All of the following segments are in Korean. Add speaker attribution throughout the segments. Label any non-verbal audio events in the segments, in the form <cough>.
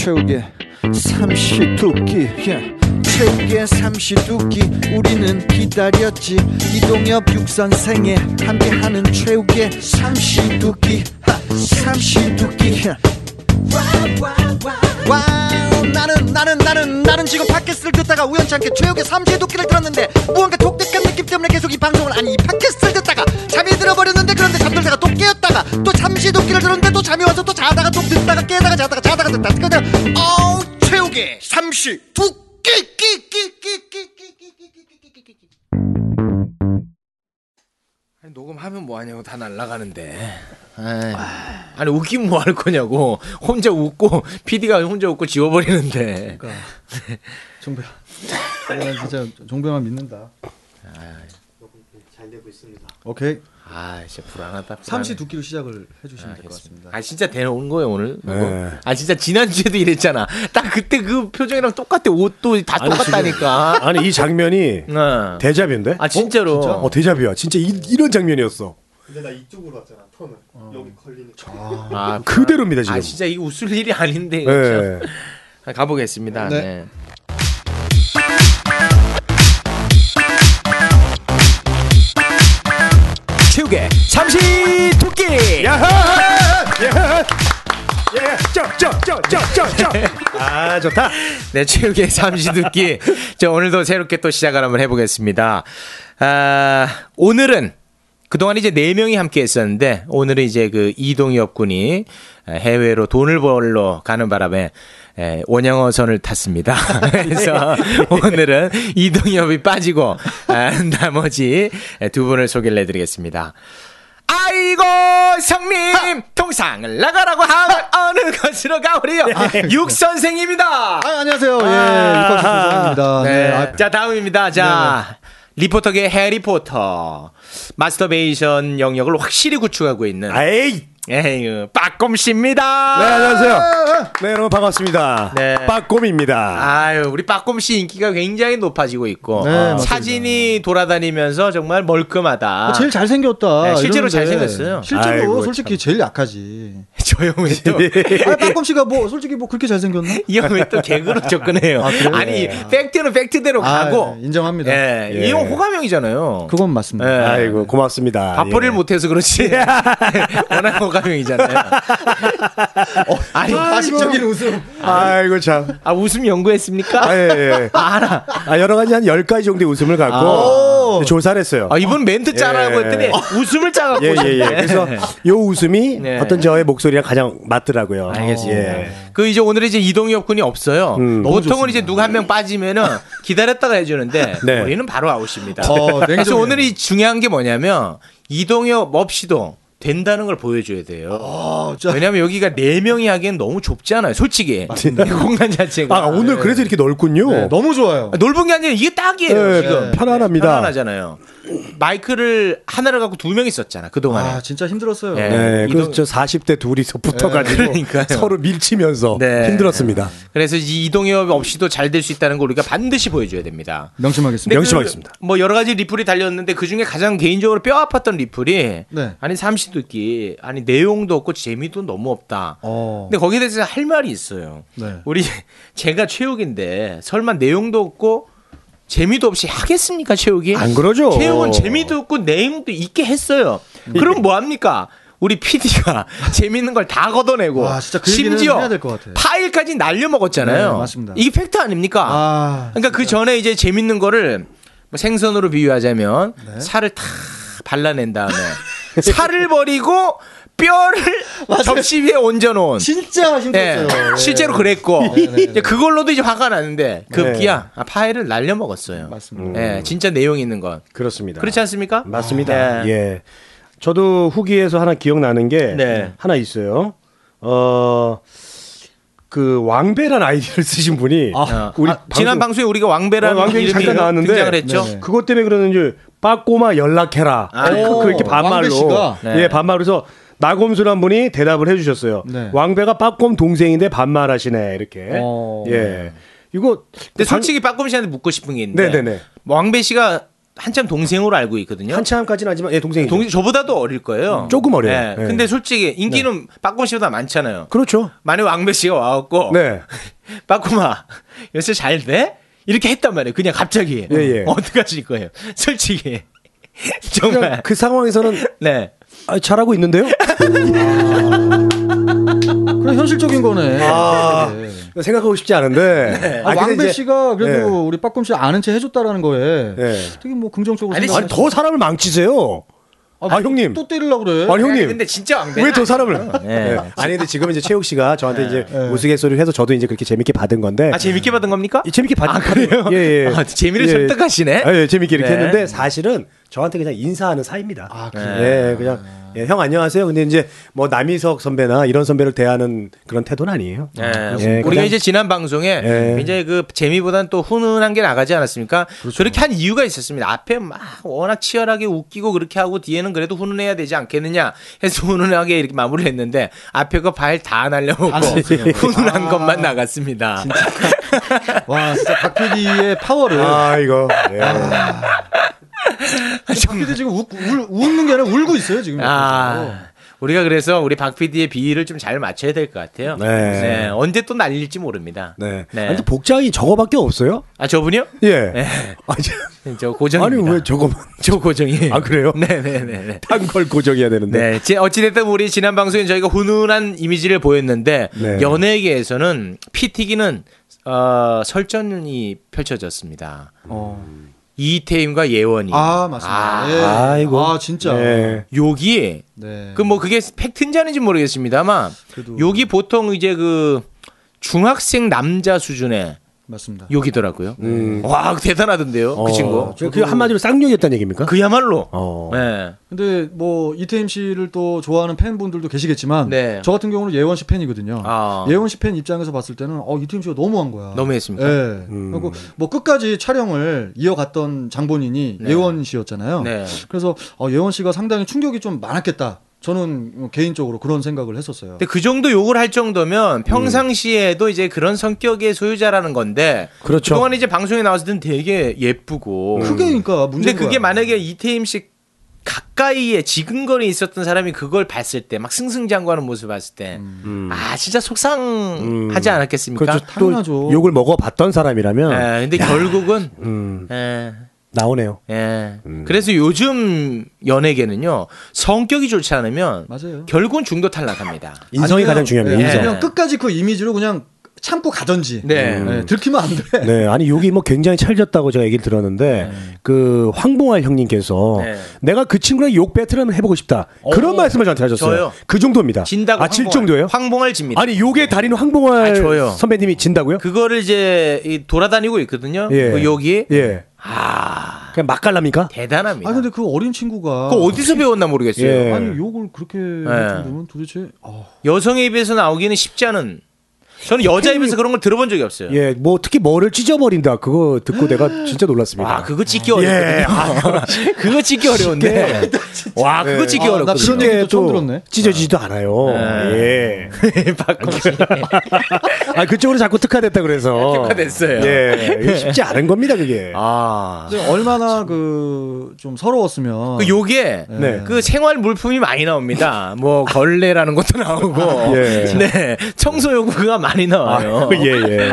Speaker 1: 최욱의 삼시두끼 최욱의 삼시두끼 우리는 기다렸지. 이동엽 육선생의 함께하는 최욱의 삼시두끼 삼시두끼 와우 나는 나는 나는 나는 지금 팟캐스트를 듣다가 우연찮게 최욱의 삼시두끼를 들었는데 무언가 독특한 느낌 때문에 계속 이 방송을 아니 이 팟캐스트를 듣다가 잠이 들어버렸는데 그런데 잠들다가 또 깨었다가 또 삼시두끼를 들었는데 또 잠이 와서 또 자다가 또 듣다가 깨다가 자다가 자다가 듣다가 그냥 어우 최욱의 삼시두끼 끼끼끼끼끼끼끼끼끼끼끼
Speaker 2: 아니, 녹음하면 뭐하냐고 다 날라가는데. 아이, 아니 웃기면 뭐 할 거냐고. 혼자 웃고 PD가 혼자 웃고 지워버리는데.
Speaker 1: 종배야 내가 진짜 종배만 믿는다
Speaker 3: 잘 되고 있습니다.
Speaker 1: 오케이
Speaker 2: 아 진짜 불안하다. 불안해.
Speaker 1: 삼시 두끼로 시작을 해주시면 될것
Speaker 2: 알겠습니다.
Speaker 1: 같습니다
Speaker 2: 아 진짜 데려온 거예요 오늘. 이거?
Speaker 3: 네.
Speaker 2: 아 진짜 지난 주에도 이랬잖아. 딱 그때 그 표정이랑 똑같아. 옷도 다
Speaker 3: 아니,
Speaker 2: 똑같다니까.
Speaker 3: 아니 이 장면이
Speaker 2: 어.
Speaker 3: 대자뷰인데?
Speaker 2: 아 진짜로.
Speaker 3: 어 대자뷰야. 진짜 이, 이런 장면이었어.
Speaker 4: 근데 나 이쪽으로 왔잖아 턴을 여기 걸리니까
Speaker 2: 아,
Speaker 3: 그대로입니다 지금.
Speaker 2: 아 진짜 이거 웃을 일이 아닌데.
Speaker 3: 네.
Speaker 2: 참. 아, 가보겠습니다.
Speaker 1: 네.
Speaker 2: 네.
Speaker 1: 삼시두끼
Speaker 3: 야하! 야하! 예, 쩌쩌쩌쩌쩌쩌. 아 좋다.
Speaker 2: 네, 체육의 삼시두끼. 자, 오늘도 새롭게 또 시작을 한번 해보겠습니다. 아, 오늘은 그동안 이제 네 명이 함께 했었는데, 오늘은 이제 그 이동엽 군이 해외로 돈을 벌러 가는 바람에 에, 원양어선을 탔습니다. <laughs> 그래서 오늘은 이동엽이 빠지고, 아, 나머지 두 분을 소개를 해드리겠습니다. 아이고 성님 통상을 나가라고 하면 어느 것으로 가오리요 육 선생입니다.
Speaker 1: 아, 안녕하세요. 예, 육박수 조정입니다.
Speaker 2: 네.
Speaker 1: 네. 아,
Speaker 2: 자 다음입니다. 자 리포터계 해리포터 마스터베이션 영역을 확실히 구축하고 있는
Speaker 3: 아이.
Speaker 2: 에휴 빠꼼씨입니다.
Speaker 3: 네 안녕하세요. 네 여러분 반갑습니다.
Speaker 2: 네.
Speaker 3: 빠꼼입니다.
Speaker 2: 아유, 우리 빠꼼씨 인기가 굉장히 높아지고 있고
Speaker 1: 네, 맞습니다.
Speaker 2: 사진이 돌아다니면서 정말 멀끔하다.
Speaker 1: 어, 제일 잘생겼다.
Speaker 2: 네, 실제로
Speaker 1: 이러는데
Speaker 2: 잘생겼어요.
Speaker 1: 실제로
Speaker 3: 아이고,
Speaker 1: 솔직히 제일 약하지.
Speaker 2: 조용히 또.
Speaker 1: 아, 빠꼼 씨가 뭐 솔직히 뭐 그렇게 잘생겼나?
Speaker 2: 이형왜또 개그로 접근해요?
Speaker 1: 아?
Speaker 2: 아, 니 팩트는 팩트대로
Speaker 1: 아,
Speaker 2: 가고.
Speaker 1: 네, 인정합니다.
Speaker 2: 예,
Speaker 3: 예.
Speaker 2: 이형 호감형이잖아요.
Speaker 1: 그건 맞습니다.
Speaker 2: 예.
Speaker 3: 아이고 고맙습니다.
Speaker 2: 밥벌이를
Speaker 3: 예.
Speaker 2: 못해서 그렇지. <laughs> <laughs> 워낙 호감형이잖아요. <laughs> 어, 아니,
Speaker 1: 가식적인 웃음.
Speaker 3: 아이고 참.
Speaker 2: 아, 웃음 연구했습니까?
Speaker 3: 아, 예, 예. <laughs>
Speaker 2: 알아.
Speaker 3: 아, 여러 가지 한 10가지 정도의 웃음을 갖고
Speaker 1: 오.
Speaker 3: 조사를 했어요.
Speaker 2: 아, 이분 멘트 짜라고
Speaker 3: 예.
Speaker 2: 했더니 웃음을 짜갖고.
Speaker 3: 예, 예, 예. 그래서 요 웃음이
Speaker 2: 네.
Speaker 3: 어떤 저의 목소리랑 가장 맞더라고요.
Speaker 2: 알겠습니다.
Speaker 3: 예.
Speaker 2: 그 이제 오늘 이제 이동엽 군이 없어요.
Speaker 3: 음,
Speaker 2: 보통은 이제 누가 한 명 빠지면은 <laughs> 기다렸다가 해주는데
Speaker 3: 네.
Speaker 2: 우리는 바로 아웃입니다.
Speaker 1: 어,
Speaker 2: 그래서. 오늘이 중요한 게 뭐냐면 이동엽 없이도 된다는 걸 보여줘야 돼요.
Speaker 1: 아, 진짜.
Speaker 2: 왜냐면 여기가 네 명이 하기엔 너무 좁잖아요. 솔직히 이 공간 자체가.
Speaker 3: 아, 오늘 그래서 이렇게 넓군요.
Speaker 1: 네, 너무 좋아요.
Speaker 2: 넓은 게 아니라 이게 딱이에요.
Speaker 3: 네,
Speaker 2: 지금
Speaker 3: 편안합니다.
Speaker 2: 편안하잖아요. 마이크를 하나를 갖고 두명 있었잖아 그 동안에.
Speaker 1: 아, 진짜 힘들었어요.
Speaker 2: 예.
Speaker 3: 네,
Speaker 2: 이동-
Speaker 3: 그래서 저 40대 둘이서 붙어가지고
Speaker 2: 그러니까요.
Speaker 3: 서로 밀치면서
Speaker 2: 네.
Speaker 3: 힘들었습니다.
Speaker 2: 그래서 이 이동엽 없이도 잘 될 수 있다는 걸 우리가 반드시 보여줘야 됩니다.
Speaker 1: 명심하겠습니다.
Speaker 2: 근데
Speaker 3: 명심하겠습니다.
Speaker 2: 그, 뭐 여러 가지 리플이 달렸는데 그 중에 가장 개인적으로 뼈 아팠던 리플이
Speaker 1: 네.
Speaker 2: 아니 삼시두끼 아니 내용도 없고 재미도 너무 없다.
Speaker 1: 어.
Speaker 2: 근데 거기에 대해서 할 말이 있어요.
Speaker 1: 네.
Speaker 2: 우리 <laughs> 제가 최욱인데 설마 내용도 없고 재미도 없이 하겠습니까 최욱이?
Speaker 3: 안 그러죠.
Speaker 2: 최욱은 재미도 없고 내용도 있게 했어요. 그럼 뭐 합니까? 우리 PD가 <laughs> 재밌는 걸 다 걷어내고
Speaker 1: 와, 진짜 그
Speaker 2: 심지어. 파일까지 날려 먹었잖아요.
Speaker 1: 네, 맞습니다.
Speaker 2: 이게 팩트 아닙니까?
Speaker 1: 아,
Speaker 2: 그러니까 그 전에 이제 재밌는 거를 뭐 생선으로 비유하자면
Speaker 1: 네.
Speaker 2: 살을 다 발라낸 다음에 <laughs> 살을 버리고 뼈를 접시 위에 얹어놓은.
Speaker 1: 진짜
Speaker 2: 예,
Speaker 1: 힘들었어요.
Speaker 2: 실제로 그랬고
Speaker 1: 네, 네,
Speaker 2: 이제 그걸로도 이제 화가 나는데
Speaker 3: 네.
Speaker 2: 급기야 아, 파일을 날려 먹었어요.
Speaker 1: 맞습니다.
Speaker 2: 예, 진짜 내용 있는 건
Speaker 3: 그렇습니다.
Speaker 2: 그렇지 않습니까?
Speaker 3: 맞습니다.
Speaker 2: 예.
Speaker 3: 예. 저도 후기에서 하나 기억나는 게
Speaker 2: 네.
Speaker 3: 하나 있어요. 어, 그 왕배란 아이디를 쓰신 분이
Speaker 2: 어,
Speaker 3: 우리
Speaker 2: 아, 지난 방송에 우리가 왕배라는
Speaker 3: 어, 왕배이 잠깐 나왔는데
Speaker 2: 했죠.
Speaker 1: 네네.
Speaker 3: 그것 때문에 그러는지 빠꼬마 연락해라.
Speaker 2: 아.
Speaker 3: 그, 그 이렇게
Speaker 1: 오,
Speaker 3: 반말로?
Speaker 2: 네.
Speaker 3: 예 반말로 해서 나곰수란 분이 대답을 해주셨어요.
Speaker 1: 네.
Speaker 3: 왕배가 빠꼼 동생인데 반말하시네 이렇게.
Speaker 1: 어.
Speaker 3: 예. 이거
Speaker 2: 근데 솔직히 빠꼼 씨한테 묻고 싶은 게 있는데
Speaker 3: 네네네.
Speaker 2: 왕배 씨가 한참 동생으로 알고 있거든요.
Speaker 3: 한참까지는 아니지만 예, 동생이죠.
Speaker 2: 동 저보다도 어릴 거예요.
Speaker 3: 조금 어려요.
Speaker 2: 네.
Speaker 3: 네.
Speaker 2: 근데 솔직히 인기는 빠꼼 씨보다 많잖아요.
Speaker 3: 그렇죠.
Speaker 2: 만약에 왕배 씨가 와갖고
Speaker 3: 네. <laughs>
Speaker 2: 빠꼼아 요새 잘 돼? 이렇게 했단 말이에요. 그냥 갑자기.
Speaker 3: 예, 예. <laughs>
Speaker 2: 어떡하실 거예요? 솔직히. <laughs> 정말.
Speaker 3: 그 상황에서는
Speaker 2: 네.
Speaker 3: 아, 잘하고 있는데요?
Speaker 1: 그래 현실적인 거네.
Speaker 3: 아,
Speaker 1: 네.
Speaker 3: 생각하고 싶지 않은데.
Speaker 1: 아,
Speaker 3: 근데
Speaker 1: 왕배
Speaker 3: 이제-
Speaker 1: 씨가 그래도
Speaker 3: 네.
Speaker 1: 우리 빠꼼 씨 아는 체 해줬다라는 거에
Speaker 3: 네.
Speaker 1: 되게 뭐 긍정적으로
Speaker 2: 아니,
Speaker 3: 아니, 더 사람을 망치세요. 아, 형님.
Speaker 1: 또 때리려고 그래.
Speaker 3: 아니, 형님.
Speaker 2: 근데 진짜 왕배.
Speaker 3: 왜 더 사람을?
Speaker 2: 네.
Speaker 3: 네. 아니 근데 지금 이제 최욱 씨가 저한테 이제
Speaker 1: 네.
Speaker 3: 우스갯소리를 해서 저도 이제 그렇게 재밌게 받은 건데
Speaker 2: 아 재밌게 받은 겁니까?
Speaker 3: 이 재밌게 받.
Speaker 2: 아, 그래요?
Speaker 3: 예, 예.
Speaker 2: 아, 재미를
Speaker 3: 예.
Speaker 2: 설득하시네?
Speaker 3: 아, 예, 재밌게 이렇게
Speaker 2: 네.
Speaker 3: 했는데 사실은 저한테 그냥 인사하는 사이입니다.
Speaker 1: 아,
Speaker 3: 예, 그냥 예, 형 안녕하세요. 근데 이제 뭐 남희석 선배나 이런 선배를 대하는 그런 태도는 아니에요.
Speaker 2: 예,
Speaker 3: 예,
Speaker 2: 우리가
Speaker 3: 그냥-
Speaker 2: 이제 지난 방송에
Speaker 3: 예.
Speaker 2: 굉장히 그 재미보단 또 훈훈한 게 나가지 않았습니까?
Speaker 3: 그렇죠.
Speaker 2: 그렇게 한 이유가 있었습니다. 앞에 막 워낙 치열하게 웃기고 그렇게 하고 뒤에는 그래도 훈훈해야 되지 않겠느냐 해서 훈훈하게 이렇게 마무리를 했는데 앞에 거 발 다 날려먹고 <laughs> 훈훈한 것만 나갔습니다. <laughs>
Speaker 1: 와 진짜 박 PD의 파워를.
Speaker 3: 아 이거 예.
Speaker 1: 박 PD 지금 우, 울, 웃는 게 아니라 울고 있어요 지금.
Speaker 2: 아, 우리가 그래서 우리 박 PD의 비위를 좀 잘 맞춰야 될 것 같아요.
Speaker 3: 네.
Speaker 2: 언제 또 날릴지 모릅니다.
Speaker 3: 네.
Speaker 2: 네.
Speaker 3: 아니, 근데 복장이 저거밖에 없어요?
Speaker 2: 아 저분이요?
Speaker 3: 예.
Speaker 2: 네.
Speaker 3: 아니, <laughs>
Speaker 2: 저 고정입니다.
Speaker 3: 아니 왜 저거만
Speaker 2: 저 고정이에요.
Speaker 3: 아, 그래요?
Speaker 2: 네네네.
Speaker 3: 딴걸 고정해야 되는데.
Speaker 2: 네. 지- 어찌됐든 우리 지난 방송에 저희가 훈훈한 이미지를 보였는데
Speaker 3: 네.
Speaker 2: 연예계에서는 피튀기는 어, 설전이 펼쳐졌습니다.
Speaker 1: 어.
Speaker 2: 이태임과 예원이.
Speaker 1: 아 맞습니다.
Speaker 2: 아,
Speaker 1: 예.
Speaker 3: 아이고.
Speaker 1: 아 진짜.
Speaker 3: 네.
Speaker 2: 욕이
Speaker 1: 네.
Speaker 2: 그 뭐 그게 팩트인지 아닌지 모르겠습니다만
Speaker 1: 그래도-
Speaker 2: 욕이 보통 이제 그 중학생 남자 수준의
Speaker 1: 맞습니다.
Speaker 2: 욕이더라고요.
Speaker 3: 음.
Speaker 2: 와 대단하던데요 그
Speaker 3: 어,
Speaker 2: 친구.
Speaker 3: 그, 그 한마디로 쌍욕이었다는 얘기입니까?
Speaker 2: 그야말로.
Speaker 3: 어.
Speaker 2: 네.
Speaker 1: 근데 뭐 이태임 씨를 또 좋아하는 팬분들도 계시겠지만
Speaker 2: 네.
Speaker 1: 저 같은 경우는 예원 씨 팬이거든요.
Speaker 2: 아.
Speaker 1: 예원 씨 팬 입장에서 봤을 때는 어 이태임 씨가 너무한 거야.
Speaker 2: 너무했습니까?
Speaker 1: 예.
Speaker 3: 음.
Speaker 1: 그리고 뭐 끝까지 촬영을 이어갔던 장본인이
Speaker 2: 네.
Speaker 1: 예원 씨였잖아요.
Speaker 2: 네.
Speaker 1: 그래서 어, 예원 씨가 상당히 충격이 좀 많았겠다. 저는 개인적으로 그런 생각을 했었어요.
Speaker 2: 근데 그 정도 욕을 할 정도면 평상시에도 이제 그런 성격의 소유자라는 건데
Speaker 3: 그렇죠.
Speaker 2: 그동안 이제 방송에 나왔을 땐 되게 예쁘고
Speaker 1: 크게 그러니까
Speaker 2: 근데
Speaker 1: 문제인
Speaker 2: 그게. 만약에 이태임 씨 가까이에 지근거리 있었던 사람이 그걸 봤을 때 막 승승장구하는 모습을 봤을 때 아 진짜 속상하지 않았겠습니까?
Speaker 3: 그렇죠.
Speaker 1: 당연하죠.
Speaker 3: 또 욕을 먹어봤던 사람이라면
Speaker 2: 예, 근데 결국은
Speaker 3: 음,
Speaker 2: 예,
Speaker 3: 나오네요.
Speaker 2: 예. 그래서 요즘 연예계는요 성격이 좋지 않으면
Speaker 1: 맞아요.
Speaker 2: 결국은 중도 탈락합니다.
Speaker 3: 인성이
Speaker 1: 아니면,
Speaker 3: 가장 중요합니다.
Speaker 1: 예,
Speaker 3: 인성.
Speaker 1: 아니면 끝까지 그 이미지로 그냥 참고 가든지.
Speaker 2: 네.
Speaker 1: 예, 들키면 안 돼. <laughs>
Speaker 3: 네, 아니 욕이 뭐 굉장히 찰졌다고 제가 얘기를 들었는데 그 황봉할 형님께서
Speaker 2: 네.
Speaker 3: 내가 그 친구랑 욕 배틀 한번 해보고 싶다 그런
Speaker 2: 오,
Speaker 3: 말씀을 저한테 하셨어요.
Speaker 2: 저요?
Speaker 3: 그 정도입니다.
Speaker 2: 진다고
Speaker 3: 아, 질 정도예요?
Speaker 2: 황봉할 집니다.
Speaker 3: 아니 욕의 달인 황봉할
Speaker 2: 아, 저요.
Speaker 3: 선배님이 진다고요?
Speaker 2: 그거를 이제 이 돌아다니고 있거든요.
Speaker 3: 예.
Speaker 2: 그 욕이
Speaker 3: 예,
Speaker 2: 아
Speaker 3: 그냥 맛깔납니까?
Speaker 2: 대단합니다.
Speaker 1: 아 근데 그 어린 친구가
Speaker 2: 그거 어디서 배웠나 모르겠어요.
Speaker 3: 예.
Speaker 1: 아니 욕을 그렇게 할 정도면 도대체 어,
Speaker 2: 여성의 입에서 나오기는 쉽지 않은. 저는 여자 입에서 그런 걸 들어본 적이 없어요.
Speaker 3: 예, 뭐 특히 뭐를 찢어버린다 그거 듣고 내가 진짜 놀랐습니다.
Speaker 2: 와 그거 찍기
Speaker 3: 예.
Speaker 2: 어렵거든요. 그거 찍기 어려운데. <laughs> 와 그거 찍기
Speaker 1: 아, 나
Speaker 2: 어렵거든요.
Speaker 1: 그런 얘기도 처음 들었네.
Speaker 3: 찢어지지도 않아요. 예. <laughs>
Speaker 2: 박공 씨. <laughs>
Speaker 3: 아 그쪽으로 자꾸 특화됐다 그래서.
Speaker 2: 특화됐어요.
Speaker 3: 예, 쉽지 않은 겁니다 그게.
Speaker 2: 아.
Speaker 1: 얼마나 그 좀 서러웠으면
Speaker 2: 그 욕에
Speaker 3: 네.
Speaker 2: 그 생활 물품이 많이 나옵니다. 뭐 걸레라는 것도 나오고,
Speaker 3: 예.
Speaker 2: 네 청소 요구가 많이 나와요.
Speaker 3: 예, 예.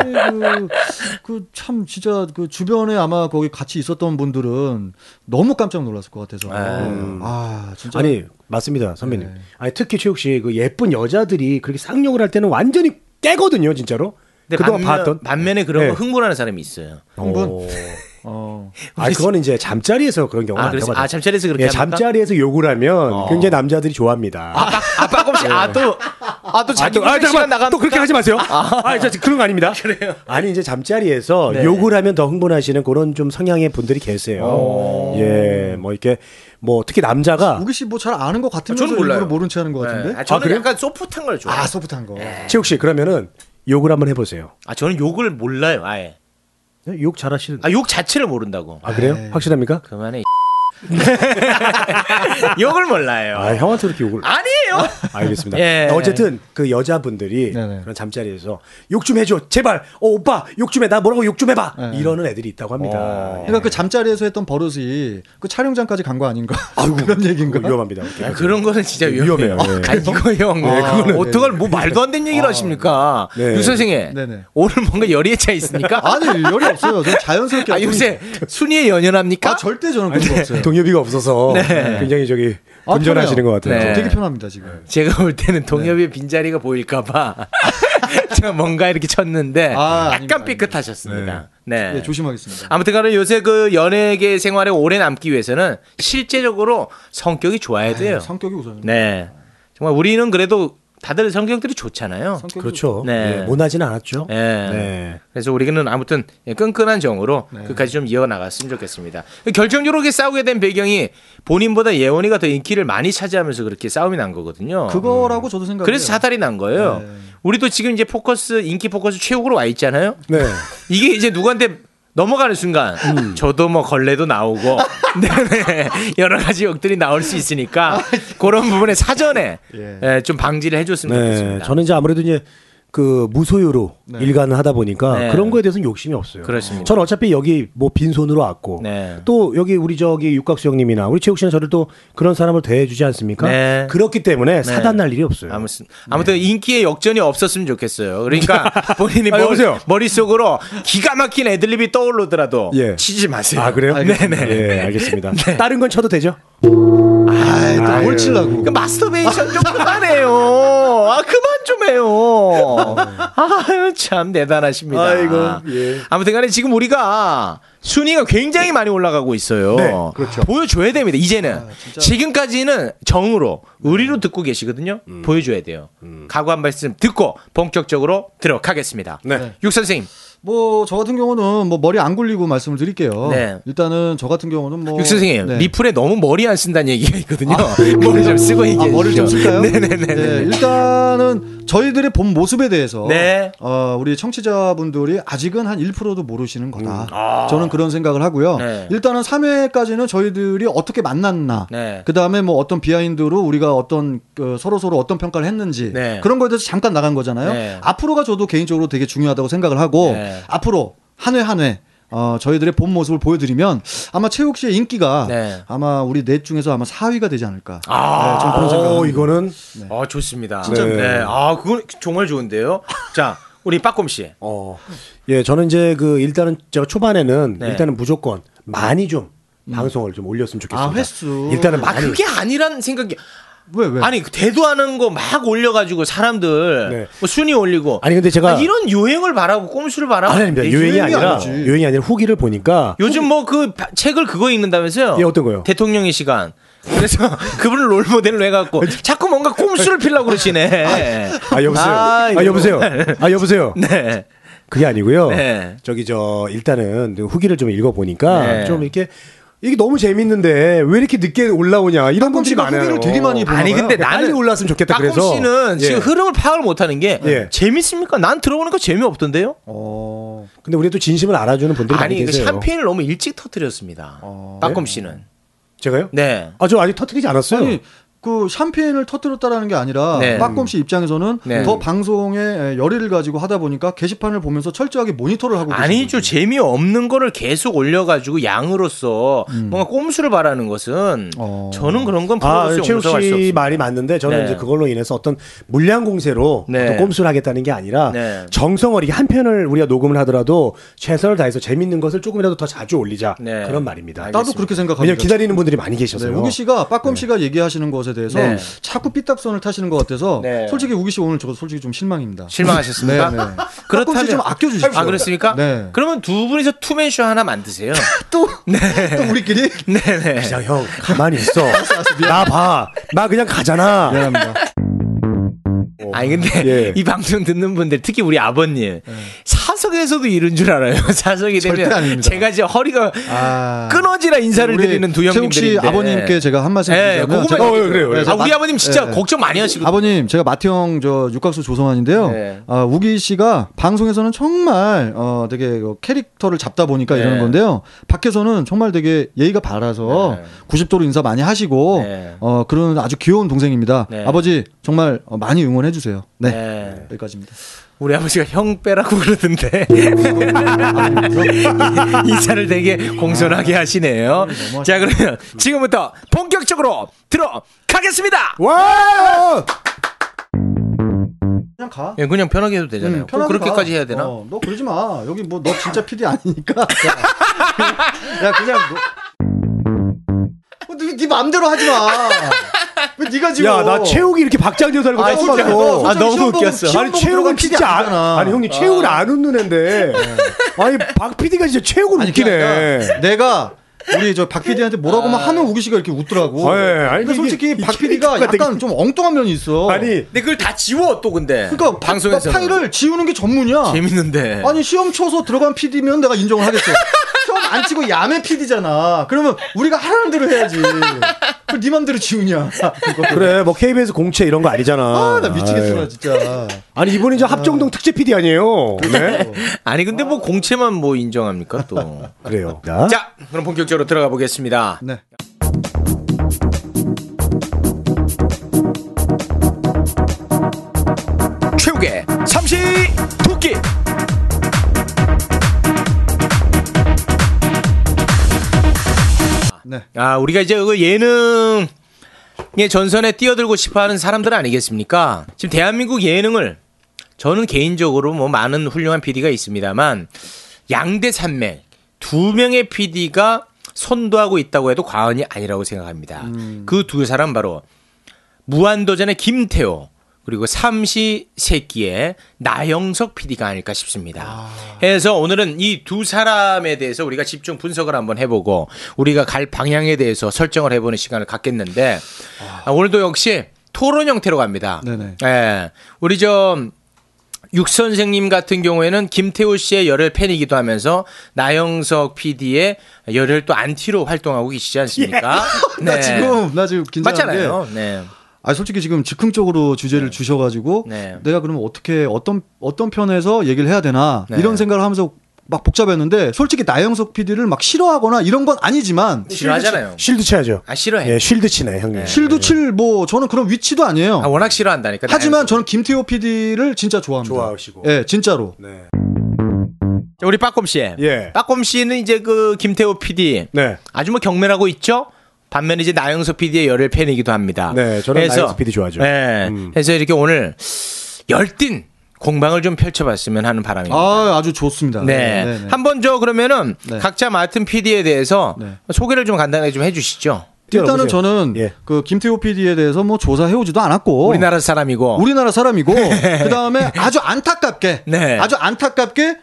Speaker 1: 그참 진짜 그 주변에 아마 거기 같이 있었던 분들은 너무 깜짝 놀랐을 것 같아서
Speaker 2: 음.
Speaker 1: 아 진짜
Speaker 3: 아니 맞습니다 선배님.
Speaker 1: 네.
Speaker 3: 아니 특히 최욱 씨 그 예쁜 여자들이 그렇게 쌍욕을 할 때는 완전히 깨거든요 진짜로.
Speaker 2: 근데
Speaker 3: 그동안
Speaker 2: 반면,
Speaker 3: 봤던.
Speaker 2: 반면에 그런
Speaker 3: 네.
Speaker 2: 거 흥분하는 사람이 있어요.
Speaker 1: 흥분
Speaker 3: 어.
Speaker 1: 어.
Speaker 3: 아 그거는 이제 잠자리에서 그런 경우가
Speaker 2: 아, 그래서-
Speaker 3: 많다고
Speaker 2: 아, 잠자리에서 그렇게
Speaker 3: 예? 잠자리에서 욕을 하면
Speaker 2: 어.
Speaker 3: 굉장히 남자들이 좋아합니다.
Speaker 2: 아, 빠꼼씨, 아, 또, 아, 또 자기
Speaker 3: 또, 아,
Speaker 2: 시간
Speaker 3: 잠깐만,
Speaker 2: 나가면
Speaker 3: 또 그렇게 하지 마세요. 아, 저 그런 거 아닙니다.
Speaker 2: 그래요?
Speaker 3: 아니 이제 잠자리에서
Speaker 2: 네.
Speaker 3: 욕을 하면 더 흥분하시는 그런 좀 성향의 분들이 계세요. 예, 뭐 이렇게 뭐 특히 남자가
Speaker 1: 우기 씨 뭐 잘 아는 것 같으면서
Speaker 2: 저는 몰라요.
Speaker 1: 일부러 모른 체 하는 것 같은데
Speaker 2: 네. 아, 저는
Speaker 3: 아?
Speaker 2: 약간 소프트한 걸 좋아해요.
Speaker 1: 아 소프트한 거
Speaker 3: 최욱 씨 그러면은 욕을 한번 해보세요.
Speaker 2: 아, 저는 욕을 몰라요, 아예.
Speaker 3: 욕 잘하시는.
Speaker 2: 아, 욕 자체를 모른다고.
Speaker 3: 아 그래요?
Speaker 1: 에이.
Speaker 3: 확실합니까?
Speaker 2: 그만해. <laughs> <laughs> 욕을 몰라요.
Speaker 3: 아, 형한테 그렇게 욕을.
Speaker 2: 아니에요.
Speaker 3: 알겠습니다.
Speaker 2: 예.
Speaker 3: 어쨌든 그 여자분들이
Speaker 1: 네네.
Speaker 3: 그런 잠자리에서 욕 좀 해줘 제발 어 오빠 욕 좀 해 나 뭐라고 욕 좀 해봐
Speaker 1: 네.
Speaker 3: 이러는 애들이 있다고 합니다.
Speaker 2: 어.
Speaker 1: 그러니까 그 잠자리에서 했던 버릇이 그 촬영장까지 간 거 아닌가? <laughs> 그런 얘기인가?
Speaker 3: 위험합니다.
Speaker 2: 아, 그런 거는 진짜 위험해요.
Speaker 3: 위험해요. 예.
Speaker 2: 아, 이거 형.
Speaker 1: 그거는-
Speaker 2: 어떡할, 뭐 말도 안 되는 얘기를 하십니까?
Speaker 3: 네.
Speaker 2: 유 선생님.
Speaker 1: 네네.
Speaker 2: 오늘 뭔가 열의에 차 있습니까?
Speaker 1: 아니 열이 없어요. 저 자연스럽게.
Speaker 2: 아, 요새 순위에 연연합니까?
Speaker 1: 아 절대 저는 그런 거 없어요.
Speaker 3: 동엽이가 없어서
Speaker 2: 네.
Speaker 3: 굉장히 저기
Speaker 1: 아,
Speaker 3: 운전하시는 것. 같아요.
Speaker 2: 네.
Speaker 1: 되게 편합니다 지금.
Speaker 2: 제가 볼 때는 동엽의 빈자리가 보일까봐 <laughs> 제가 뭔가 이렇게 쳤는데
Speaker 1: 아,
Speaker 2: 약간 삐끗하셨습니다. 네.
Speaker 1: 네, 조심하겠습니다.
Speaker 2: 아무튼 간에 요새 그 연예계 생활에 오래 남기 위해서는 실제적으로 성격이 좋아야 돼요.
Speaker 1: 성격이 우선입니다.
Speaker 2: 네. 정말 우리는 그래도 다들 성격들이 좋잖아요.
Speaker 3: 그렇죠.
Speaker 2: 네.
Speaker 3: 네, 모나지는 않았죠.
Speaker 2: 네.
Speaker 3: 네.
Speaker 2: 그래서 우리는 아무튼 끈끈한 정으로 끝까지 좀 이어나갔으면 좋겠습니다. 결정적으로 싸우게 된 배경이 본인보다 예원이가 더 인기를 많이 차지하면서 그렇게 싸움이 난 거거든요.
Speaker 1: 그거라고 저도 생각해요.
Speaker 2: 그래서 사달이 난 거예요.
Speaker 1: 네.
Speaker 2: 우리도 지금 이제 포커스 인기 포커스 최고로 와 있잖아요.
Speaker 3: 네. <laughs>
Speaker 2: 이게 이제 누구한테 넘어가는 순간 저도 뭐 걸레도 나오고 네네 <laughs> 여러 가지 욕들이 나올 수 있으니까 그런 부분에 사전에
Speaker 1: 예.
Speaker 2: 예, 좀 방지를 해줬으면
Speaker 3: 네.
Speaker 2: 좋겠습니다.
Speaker 3: 저는 이제 아무래도 이제 그 무소유로
Speaker 1: 네.
Speaker 3: 일관을 하다 보니까
Speaker 2: 네.
Speaker 3: 그런 거에 대해서는 욕심이 없어요.
Speaker 2: 그렇습니다.
Speaker 3: 저는 어차피 여기 뭐 빈손으로 왔고
Speaker 2: 네.
Speaker 3: 또 여기 우리 저기 육각수 형님이나 우리 최욱 씨는 저를 또 그런 사람을 대해주지 않습니까?
Speaker 2: 네.
Speaker 3: 그렇기 때문에 사단 날 일이 없어요.
Speaker 2: 아무튼 아무튼 인기의 역전이 없었으면 좋겠어요. 그러니까 <laughs> 본인이
Speaker 3: 아,
Speaker 2: 머,
Speaker 3: 여보세요?
Speaker 2: 머릿속으로 기가 막힌 애들립이 떠오르더라도
Speaker 3: 예.
Speaker 2: 치지 마세요.
Speaker 3: 아 그래요?
Speaker 2: 네네.
Speaker 3: 예, 알겠습니다. 다른 건 쳐도 되죠?
Speaker 1: 아이, 뭘 치려고.
Speaker 2: 그 마스터베이션 좀 그만해요. 아 그만 좀 해요. <laughs> 아유 참 대단하십니다.
Speaker 3: 아이고, 예.
Speaker 2: 아무튼 간에 지금 우리가 순위가 굉장히 많이 올라가고 있어요.
Speaker 3: 네, 그렇죠.
Speaker 2: 보여줘야 됩니다. 이제는 지금까지는 정으로 의리로 듣고 계시거든요.
Speaker 3: 음.
Speaker 2: 보여줘야 돼요. 각오 한 말씀 듣고 본격적으로 들어가겠습니다.
Speaker 3: 네.
Speaker 2: 육 선생님,
Speaker 1: 뭐 저 같은 경우는 뭐 머리 안 굴리고 말씀을 드릴게요.
Speaker 2: 네.
Speaker 1: 일단은 저 같은 경우는 뭐
Speaker 2: 육 선생님
Speaker 1: 네.
Speaker 2: 리플에 너무 머리 안 쓴다는 얘기가 있거든요. <laughs> 머리 좀 쓰고 얘기해
Speaker 1: 아, 머리를 좀. 쓸까요?
Speaker 2: 네네네.
Speaker 1: 네, 일단은 저희들의 본 모습에 대해서
Speaker 2: 네.
Speaker 1: 어, 우리 청취자분들이 아직은 한 1%도 모르시는 거다.
Speaker 2: 아.
Speaker 1: 저는 그런 생각을 하고요.
Speaker 2: 네.
Speaker 1: 일단은 3회까지는 저희들이 어떻게 만났나,
Speaker 2: 네.
Speaker 1: 그 다음에 뭐 어떤 비하인드로 우리가 어떤 그 서로 서로 어떤 평가를 했는지
Speaker 2: 네.
Speaker 1: 그런 거에 대해서 잠깐 나간 거잖아요.
Speaker 2: 네.
Speaker 1: 앞으로가 저도 개인적으로 되게 중요하다고 생각을 하고
Speaker 2: 네.
Speaker 1: 앞으로 한 회 한 회. 어, 저희들의 본 모습을 보여드리면 아마 최욱 씨의 인기가
Speaker 2: 네.
Speaker 1: 아마 우리 넷 중에서 아마 4위가 되지 않을까.
Speaker 2: 아,
Speaker 1: 네, 좀 그런 합니다.
Speaker 3: 이거는
Speaker 2: 아 좋습니다.
Speaker 3: 진짜.
Speaker 2: 네. 아 그건 정말 좋은데요. 자 우리 빠꼼 씨.
Speaker 3: 어, 예, 저는 이제 그 일단은 제가 초반에는
Speaker 2: 네.
Speaker 3: 일단은 무조건 많이 좀 방송을 좀 올렸으면 좋겠습니다.
Speaker 1: 아, 횟수.
Speaker 3: 일단은
Speaker 2: 아
Speaker 3: 많이.
Speaker 2: 그게 아니란 생각이.
Speaker 1: 왜 왜?
Speaker 2: 아니 그 대도하는 거 막 올려가지고 사람들
Speaker 3: 네.
Speaker 2: 뭐 순위 올리고.
Speaker 3: 아니 근데 제가
Speaker 2: 아, 이런 유행을 바라고 꼼수를 바라고.
Speaker 3: 아니, 아닙니다. 유행이
Speaker 1: 유행이
Speaker 3: 아니라
Speaker 1: 아니지.
Speaker 3: 유행이 아니라 후기를 보니까
Speaker 2: 요즘 뭐 그 책을 그거 읽는다면서요?
Speaker 3: 예, 어떤 거요?
Speaker 2: 대통령의 시간. 그래서 <laughs> 그분을 롤 모델로 해갖고 자꾸 뭔가 꼼수를 피려고 그러시네.
Speaker 3: 아 여보세요. 아, 여보세요. 아 여보세요. <laughs>
Speaker 2: 네.
Speaker 3: 그게 아니고요.
Speaker 2: 네.
Speaker 3: 저기 저 일단은 그 후기를 좀 읽어 보니까
Speaker 2: 네.
Speaker 3: 좀 이렇게 이게 너무 재밌는데 왜 이렇게 늦게 올라오냐 이런 분들이 많아요.
Speaker 1: 후기를 되게 많이 보나
Speaker 2: 아니. 근데
Speaker 3: 네,
Speaker 2: 나는
Speaker 3: 빨리 올라왔으면 좋겠다 그래서.
Speaker 2: 씨는
Speaker 3: 예.
Speaker 2: 지금 흐름을 파악을 못하는 게
Speaker 3: 예.
Speaker 2: 재밌습니까? 난 들어보니까 재미없던데요.
Speaker 1: 어.
Speaker 3: 근데 우리 또 진심을 알아주는 분들이 많이
Speaker 2: 아니 그
Speaker 3: 계세요.
Speaker 2: 샴페인을 너무 일찍 터뜨렸습니다.
Speaker 1: 어.
Speaker 2: 빠꼼 씨는.
Speaker 3: 제가요?
Speaker 2: 네.
Speaker 3: 아 저 아직 터뜨리지 않았어요.
Speaker 1: 아니 그 샴페인을 터뜨렸다라는 게 아니라
Speaker 2: 네.
Speaker 1: 빠꼼 씨 입장에서는
Speaker 2: 네.
Speaker 1: 더 방송에 열의를 가지고 하다 보니까 게시판을 보면서 철저하게 모니터를 하고
Speaker 2: 아니죠.
Speaker 1: 거지.
Speaker 2: 재미 없는 거를 계속 올려가지고 양으로서 뭔가 꼼수를 바라는 것은
Speaker 1: 어.
Speaker 2: 저는 그런 건
Speaker 3: 아,
Speaker 2: 프로로서
Speaker 3: 최욱 씨. 말이 맞는데 저는
Speaker 2: 네.
Speaker 3: 이제 그걸로 인해서 어떤 물량 공세로
Speaker 2: 네.
Speaker 3: 어떤 꼼수를 하겠다는 게 아니라
Speaker 2: 네.
Speaker 3: 정성 어리게 한 편을 우리가 녹음을 하더라도 최선을 다해서 재밌는 것을 조금이라도 더 자주 올리자
Speaker 2: 네.
Speaker 3: 그런 말입니다.
Speaker 2: 알겠습니다.
Speaker 1: 나도 그렇게 생각합니다.
Speaker 3: 왜냐면 기다리는 분들이 많이
Speaker 1: 네,
Speaker 3: 계셔서요.
Speaker 1: 우기 씨가 빠꼼 씨가 얘기하시는 것에 대해서
Speaker 2: 네.
Speaker 1: 자꾸 삐딱선을 타시는 것 같아서
Speaker 2: 네.
Speaker 1: 솔직히 우기 씨 오늘 저 솔직히 좀 실망입니다.
Speaker 2: 실망하셨습니까?
Speaker 1: 네, 네. <laughs>
Speaker 2: 그렇다면
Speaker 1: 씨좀 아껴주십시오.
Speaker 2: 아 그렇습니까?
Speaker 1: 네.
Speaker 2: 그러면 두 분이서 투맨쇼 하나 만드세요. <laughs>
Speaker 1: 또, 또 우리끼리 <laughs>
Speaker 2: 네네.
Speaker 3: 그냥 형 가만히 있어. 나 봐. 나 그냥 가잖아.
Speaker 1: 미안합니다.
Speaker 2: 아니 근데
Speaker 3: 예.
Speaker 2: 이 방송 듣는 분들 특히 우리 아버님
Speaker 1: 네.
Speaker 2: 사서 사석에서도 이런 줄 알아요. <laughs> 사석이 되면. 제가 이제 허리가
Speaker 1: 아.
Speaker 2: 끊어지라 인사를 드리는 두 형님들인데.
Speaker 1: 아버님께 제가 한 말씀
Speaker 2: 예,
Speaker 1: 드리자면
Speaker 2: 그거만
Speaker 1: 제가-
Speaker 3: 어, 그래요, 그래요.
Speaker 1: 네,
Speaker 2: 아, 우리
Speaker 1: 마-
Speaker 2: 아버님 진짜
Speaker 1: 예, 예.
Speaker 2: 걱정 많이 하시거든요.
Speaker 1: 아버님 제가 마태형 저 육각수 조성환인데요.
Speaker 2: 네.
Speaker 1: 아, 우기 씨가 방송에서는 정말 어 되게 그 캐릭터를 잡다 보니까
Speaker 2: 네.
Speaker 1: 이러는 건데요. 밖에서는 정말 되게 예의가 바라서
Speaker 2: 네.
Speaker 1: 90도로 인사 많이 하시고
Speaker 2: 네.
Speaker 1: 어 그런 아주 귀여운 동생입니다.
Speaker 2: 네.
Speaker 1: 아버지 정말 어, 많이 응원해 주세요. 네.
Speaker 2: 네.
Speaker 1: 여기까지입니다.
Speaker 2: 우리 아버지가 형 빼라고 그러던데 <laughs> 인사를 되게 공손하게 하시네요. 자 그러면 지금부터 본격적으로 들어가겠습니다.
Speaker 3: 와!
Speaker 1: 그냥 가.
Speaker 2: 예, 그냥 편하게 해도 되잖아요.
Speaker 1: 음,
Speaker 2: 꼭
Speaker 1: 편하게
Speaker 2: 그렇게까지
Speaker 1: 가.
Speaker 2: 해야 되나?
Speaker 1: 어, 너 그러지 마. 여기 뭐 너 진짜 PD 아니니까. 야, <laughs> 야 그냥 너, 어, 네, 네 마음대로 하지 마. 왜 네가 지금?
Speaker 3: 야, 나 최욱이 이렇게 박장대소 하는 거
Speaker 2: 아, 진짜.
Speaker 3: 봤어.
Speaker 2: 아, 너무 웃겼어.
Speaker 3: 아니 최욱은 진짜 안, 아니 형님 최욱을 안 웃는 애인데 아니 박 PD가 진짜 최욱을
Speaker 1: 아니,
Speaker 3: 웃기네.
Speaker 1: 그러니까 내가 우리 저 박 PD한테 뭐라고만 하면 우기 씨가 이렇게 웃더라고.
Speaker 3: 아, 예. 아니,
Speaker 1: 근데 솔직히
Speaker 3: 이게
Speaker 1: 박 PD가 약간 좀 엉뚱한 면이 있어.
Speaker 3: 아니
Speaker 2: 근데 그걸 다 지워 또 근데.
Speaker 1: 그러니까
Speaker 2: 방송에서
Speaker 1: 파, 파일을 지우는 게 전문이야.
Speaker 2: 재밌는데.
Speaker 1: 아니 시험 쳐서 들어간 PD면 내가 인정을 하겠어. 안 치고 야매 PD잖아. 그러면 우리가 하라는 대로 해야지. 그네 맘대로 지우냐?
Speaker 3: 그래 뭐 KBS 공채 이런 거 아니잖아.
Speaker 1: 아, 나 미치겠어. 진짜.
Speaker 3: 아니 이분이 이제 합정동 특채 PD 아니에요. 네?
Speaker 2: 아니 근데 뭐 공채만 뭐 인정합니까 또. <laughs>
Speaker 3: 그래요.
Speaker 2: 자 그럼 본격적으로 들어가 보겠습니다.
Speaker 1: 네.
Speaker 2: 아, 우리가 이제 그 예능의 전선에 뛰어들고 싶어 하는 사람들 아니겠습니까? 지금 대한민국 예능을 저는 개인적으로 뭐 많은 훌륭한 PD가 있습니다만 양대 산맥 두 명의 PD가 선도하고 있다고 해도 과언이 아니라고 생각합니다. 그두 사람 바로 무한도전의 김태호 그리고 삼시 세끼의 나영석 PD가 아닐까 싶습니다. 해서 오늘은 이 두 사람에 대해서 우리가 집중 분석을 한번 해보고 우리가 갈 방향에 대해서 설정을 해보는 시간을 갖겠는데 아, 오늘도 역시 토론 형태로 갑니다.
Speaker 1: 네네.
Speaker 2: 예. 우리 저육 선생님 같은 경우에는 김태우 씨의 열혈 팬이기도 하면서 나영석 PD의 열혈 또 안티로 활동하고 계시지 않습니까? <laughs>
Speaker 1: 나 지금 나 지금 긴장한 게
Speaker 2: 네. 맞잖아요. 네.
Speaker 1: 아 솔직히 지금 즉흥적으로 주제를 주셔가지고
Speaker 2: 네.
Speaker 1: 내가 그러면 어떻게 어떤 어떤 편에서 얘기를 해야 되나
Speaker 2: 네.
Speaker 1: 이런 생각을 하면서 막 복잡했는데 솔직히 나영석 PD를 막 싫어하거나 이런 건 아니지만
Speaker 2: 싫어하잖아요.
Speaker 3: 쉴드 쳐야죠.
Speaker 2: 아 싫어해.
Speaker 3: 예, 쉴드 치네 형님.
Speaker 1: 실드 칠 뭐 저는 그런 위치도 아니에요.
Speaker 2: 아, 워낙 싫어한다니까.
Speaker 1: 하지만
Speaker 2: 나영석.
Speaker 1: 저는 김태호 PD를 진짜 좋아합니다.
Speaker 3: 좋아하시고.
Speaker 1: 예, 진짜로.
Speaker 3: 네.
Speaker 2: 자, 우리 빠꼼 씨.
Speaker 3: 예.
Speaker 2: 빠꼼 씨는 이제 그 김태호 PD
Speaker 3: 네.
Speaker 2: 아주 뭐 경멸하고 있죠. 반면에 이제 나영석 PD의 열혈 팬이기도 합니다.
Speaker 3: 네, 저는 나영석 PD 좋아하죠.
Speaker 2: 네.
Speaker 3: 음.
Speaker 2: 그래서 이렇게 오늘 열띤 공방을 좀 펼쳐봤으면 하는 바람입니다.
Speaker 1: 아, 아주 좋습니다.
Speaker 2: 네.
Speaker 1: 네, 네.
Speaker 2: 한번 저 그러면은
Speaker 1: 네.
Speaker 2: 각자 맡은 PD에 대해서
Speaker 1: 네.
Speaker 2: 소개를 좀 간단하게 좀 해주시죠.
Speaker 1: 일단은
Speaker 3: 뛰어보세요.
Speaker 1: 저는
Speaker 3: 예.
Speaker 1: 그 김태호 PD에 대해서 뭐 조사해오지도 않았고
Speaker 2: 우리나라 사람이고.
Speaker 1: 우리나라 사람이고 <laughs> 그 다음에 아주 안타깝게
Speaker 2: 네.
Speaker 1: 아주 안타깝게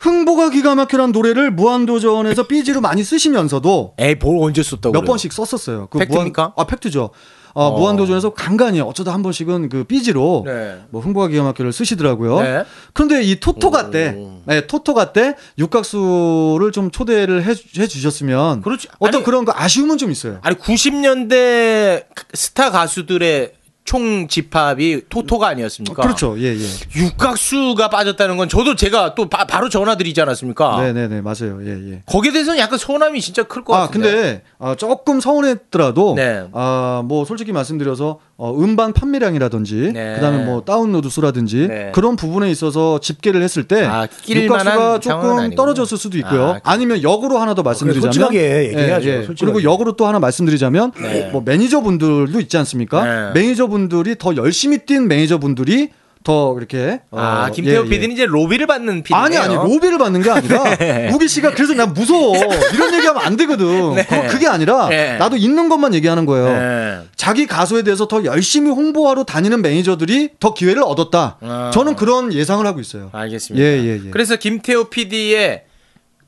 Speaker 1: 흥보가 기가 막히란 노래를 무한도전에서 삐지로 많이 쓰시면서도
Speaker 2: 에이 뭘 언제 썼다고
Speaker 1: 몇
Speaker 2: 그래요?
Speaker 1: 번씩 썼었어요. 그
Speaker 2: 팩트입니까?
Speaker 1: 무한, 아 팩트죠. 어, 무한도전에서 간간히 어쩌다 한 번씩은 그 BG로
Speaker 2: 네.
Speaker 1: 뭐 흥보가 기가 막혀를 쓰시더라고요.
Speaker 2: 네.
Speaker 1: 그런데 이 토토가 때, 네, 토토가 때 육각수를 좀 초대를 해, 해 주셨으면
Speaker 2: 그렇지.
Speaker 1: 어떤
Speaker 2: 아니-
Speaker 1: 그런 거 아쉬움은 좀 있어요.
Speaker 2: 아니 90년대 스타 가수들의 총 집합이 토토가 아니었습니까?
Speaker 1: 그렇죠. 예, 예.
Speaker 2: 육각수가 빠졌다는 건 저도 제가 또 바, 로 전화드리지 않았습니까?
Speaker 1: 네 네 네 맞아요. 예 예.
Speaker 2: 거기에 대해서는 약간 서운함이 진짜 클 것 같은데.
Speaker 1: 근데 아, 조금 서운했더라도
Speaker 2: 네.
Speaker 1: 아 뭐 솔직히 말씀드려서 어, 음반 판매량이라든지
Speaker 2: 네.
Speaker 1: 그다음에 뭐 다운로드 수라든지
Speaker 2: 네.
Speaker 1: 그런 부분에 있어서 집계를 했을 때
Speaker 2: 아,
Speaker 1: 육각수가 조금. 떨어졌을 수도 있고요.
Speaker 2: 아,
Speaker 1: 아, 니면 역으로 하나 더 말씀드리자면
Speaker 3: 솔직하게 얘기해야죠, 솔직하게.
Speaker 1: 그리고 역으로 또 하나 말씀드리자면
Speaker 2: 네.
Speaker 1: 뭐 매니저분들도 있지 않습니까?
Speaker 2: 네.
Speaker 1: 매니저분들이 더 열심히 뛴 매니저분들이 더 이렇게 어,
Speaker 2: 아 김태호
Speaker 1: 예, 예.
Speaker 2: PD는 이제 로비를 받는 PD네요.
Speaker 1: 아니 아니 로비를 받는 게 아니라 <laughs>
Speaker 2: 네.
Speaker 1: 우기 씨가 그래서 난 무서워 이런 얘기하면 안 되거든. <laughs>
Speaker 2: 네.
Speaker 1: 그게 아니라
Speaker 2: 네.
Speaker 1: 나도 있는 것만 얘기하는 거예요.
Speaker 2: 네.
Speaker 1: 자기 가수에 대해서 더 열심히 홍보하러 다니는 매니저들이 더 기회를 얻었다.
Speaker 2: 아.
Speaker 1: 저는 그런 예상을 하고 있어요.
Speaker 2: 알겠습니다.
Speaker 1: 예, 예, 예.
Speaker 2: 그래서 김태호 PD의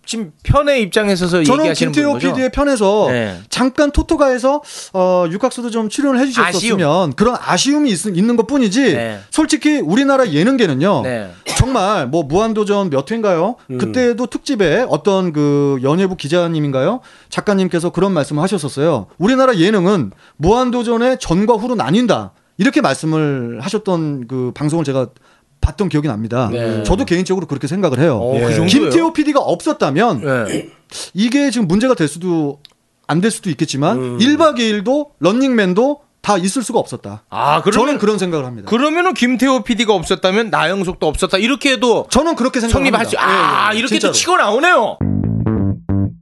Speaker 2: 지금 편의 입장에 서서
Speaker 1: 저는 김태호? PD의 편에서
Speaker 2: 네.
Speaker 1: 잠깐 토토가에서 어, 육각수도 좀 출연을 해주셨었으면 그런 아쉬움이 있, 있는 것 뿐이지
Speaker 2: 네.
Speaker 1: 솔직히 우리나라 예능계는요
Speaker 2: 네.
Speaker 1: 정말 뭐 무한도전 몇 회인가요?
Speaker 3: 음.
Speaker 1: 그때도 특집에 어떤 그 연예부 기자님인가요? 작가님께서 그런 말씀을 하셨었어요. 우리나라 예능은 무한도전의 전과 후로 나뉜다. 이렇게 말씀을 하셨던 그 방송을 제가 봤던 기억이 납니다.
Speaker 2: 네.
Speaker 1: 저도 개인적으로 그렇게 생각을 해요.
Speaker 2: 어,
Speaker 3: 예.
Speaker 2: 그?
Speaker 1: 김태호 PD가 없었다면
Speaker 2: 네.
Speaker 1: 이게 지금 문제가 될 수도 안 될 수도 있겠지만
Speaker 3: 음.
Speaker 1: 1박 2일도 런닝맨도 다 있을 수가 없었다.
Speaker 2: 아, 그러면
Speaker 1: 저는 그런 생각을 합니다.
Speaker 2: 그러면은 김태호 PD가 없었다면 나영석도 없었다. 이렇게 해도
Speaker 1: 저는 그렇게 생각합니다.
Speaker 2: 성립할 수. 아,
Speaker 1: 예, 예,
Speaker 2: 이렇게
Speaker 1: 진짜로.
Speaker 2: 또 치고 나오네요.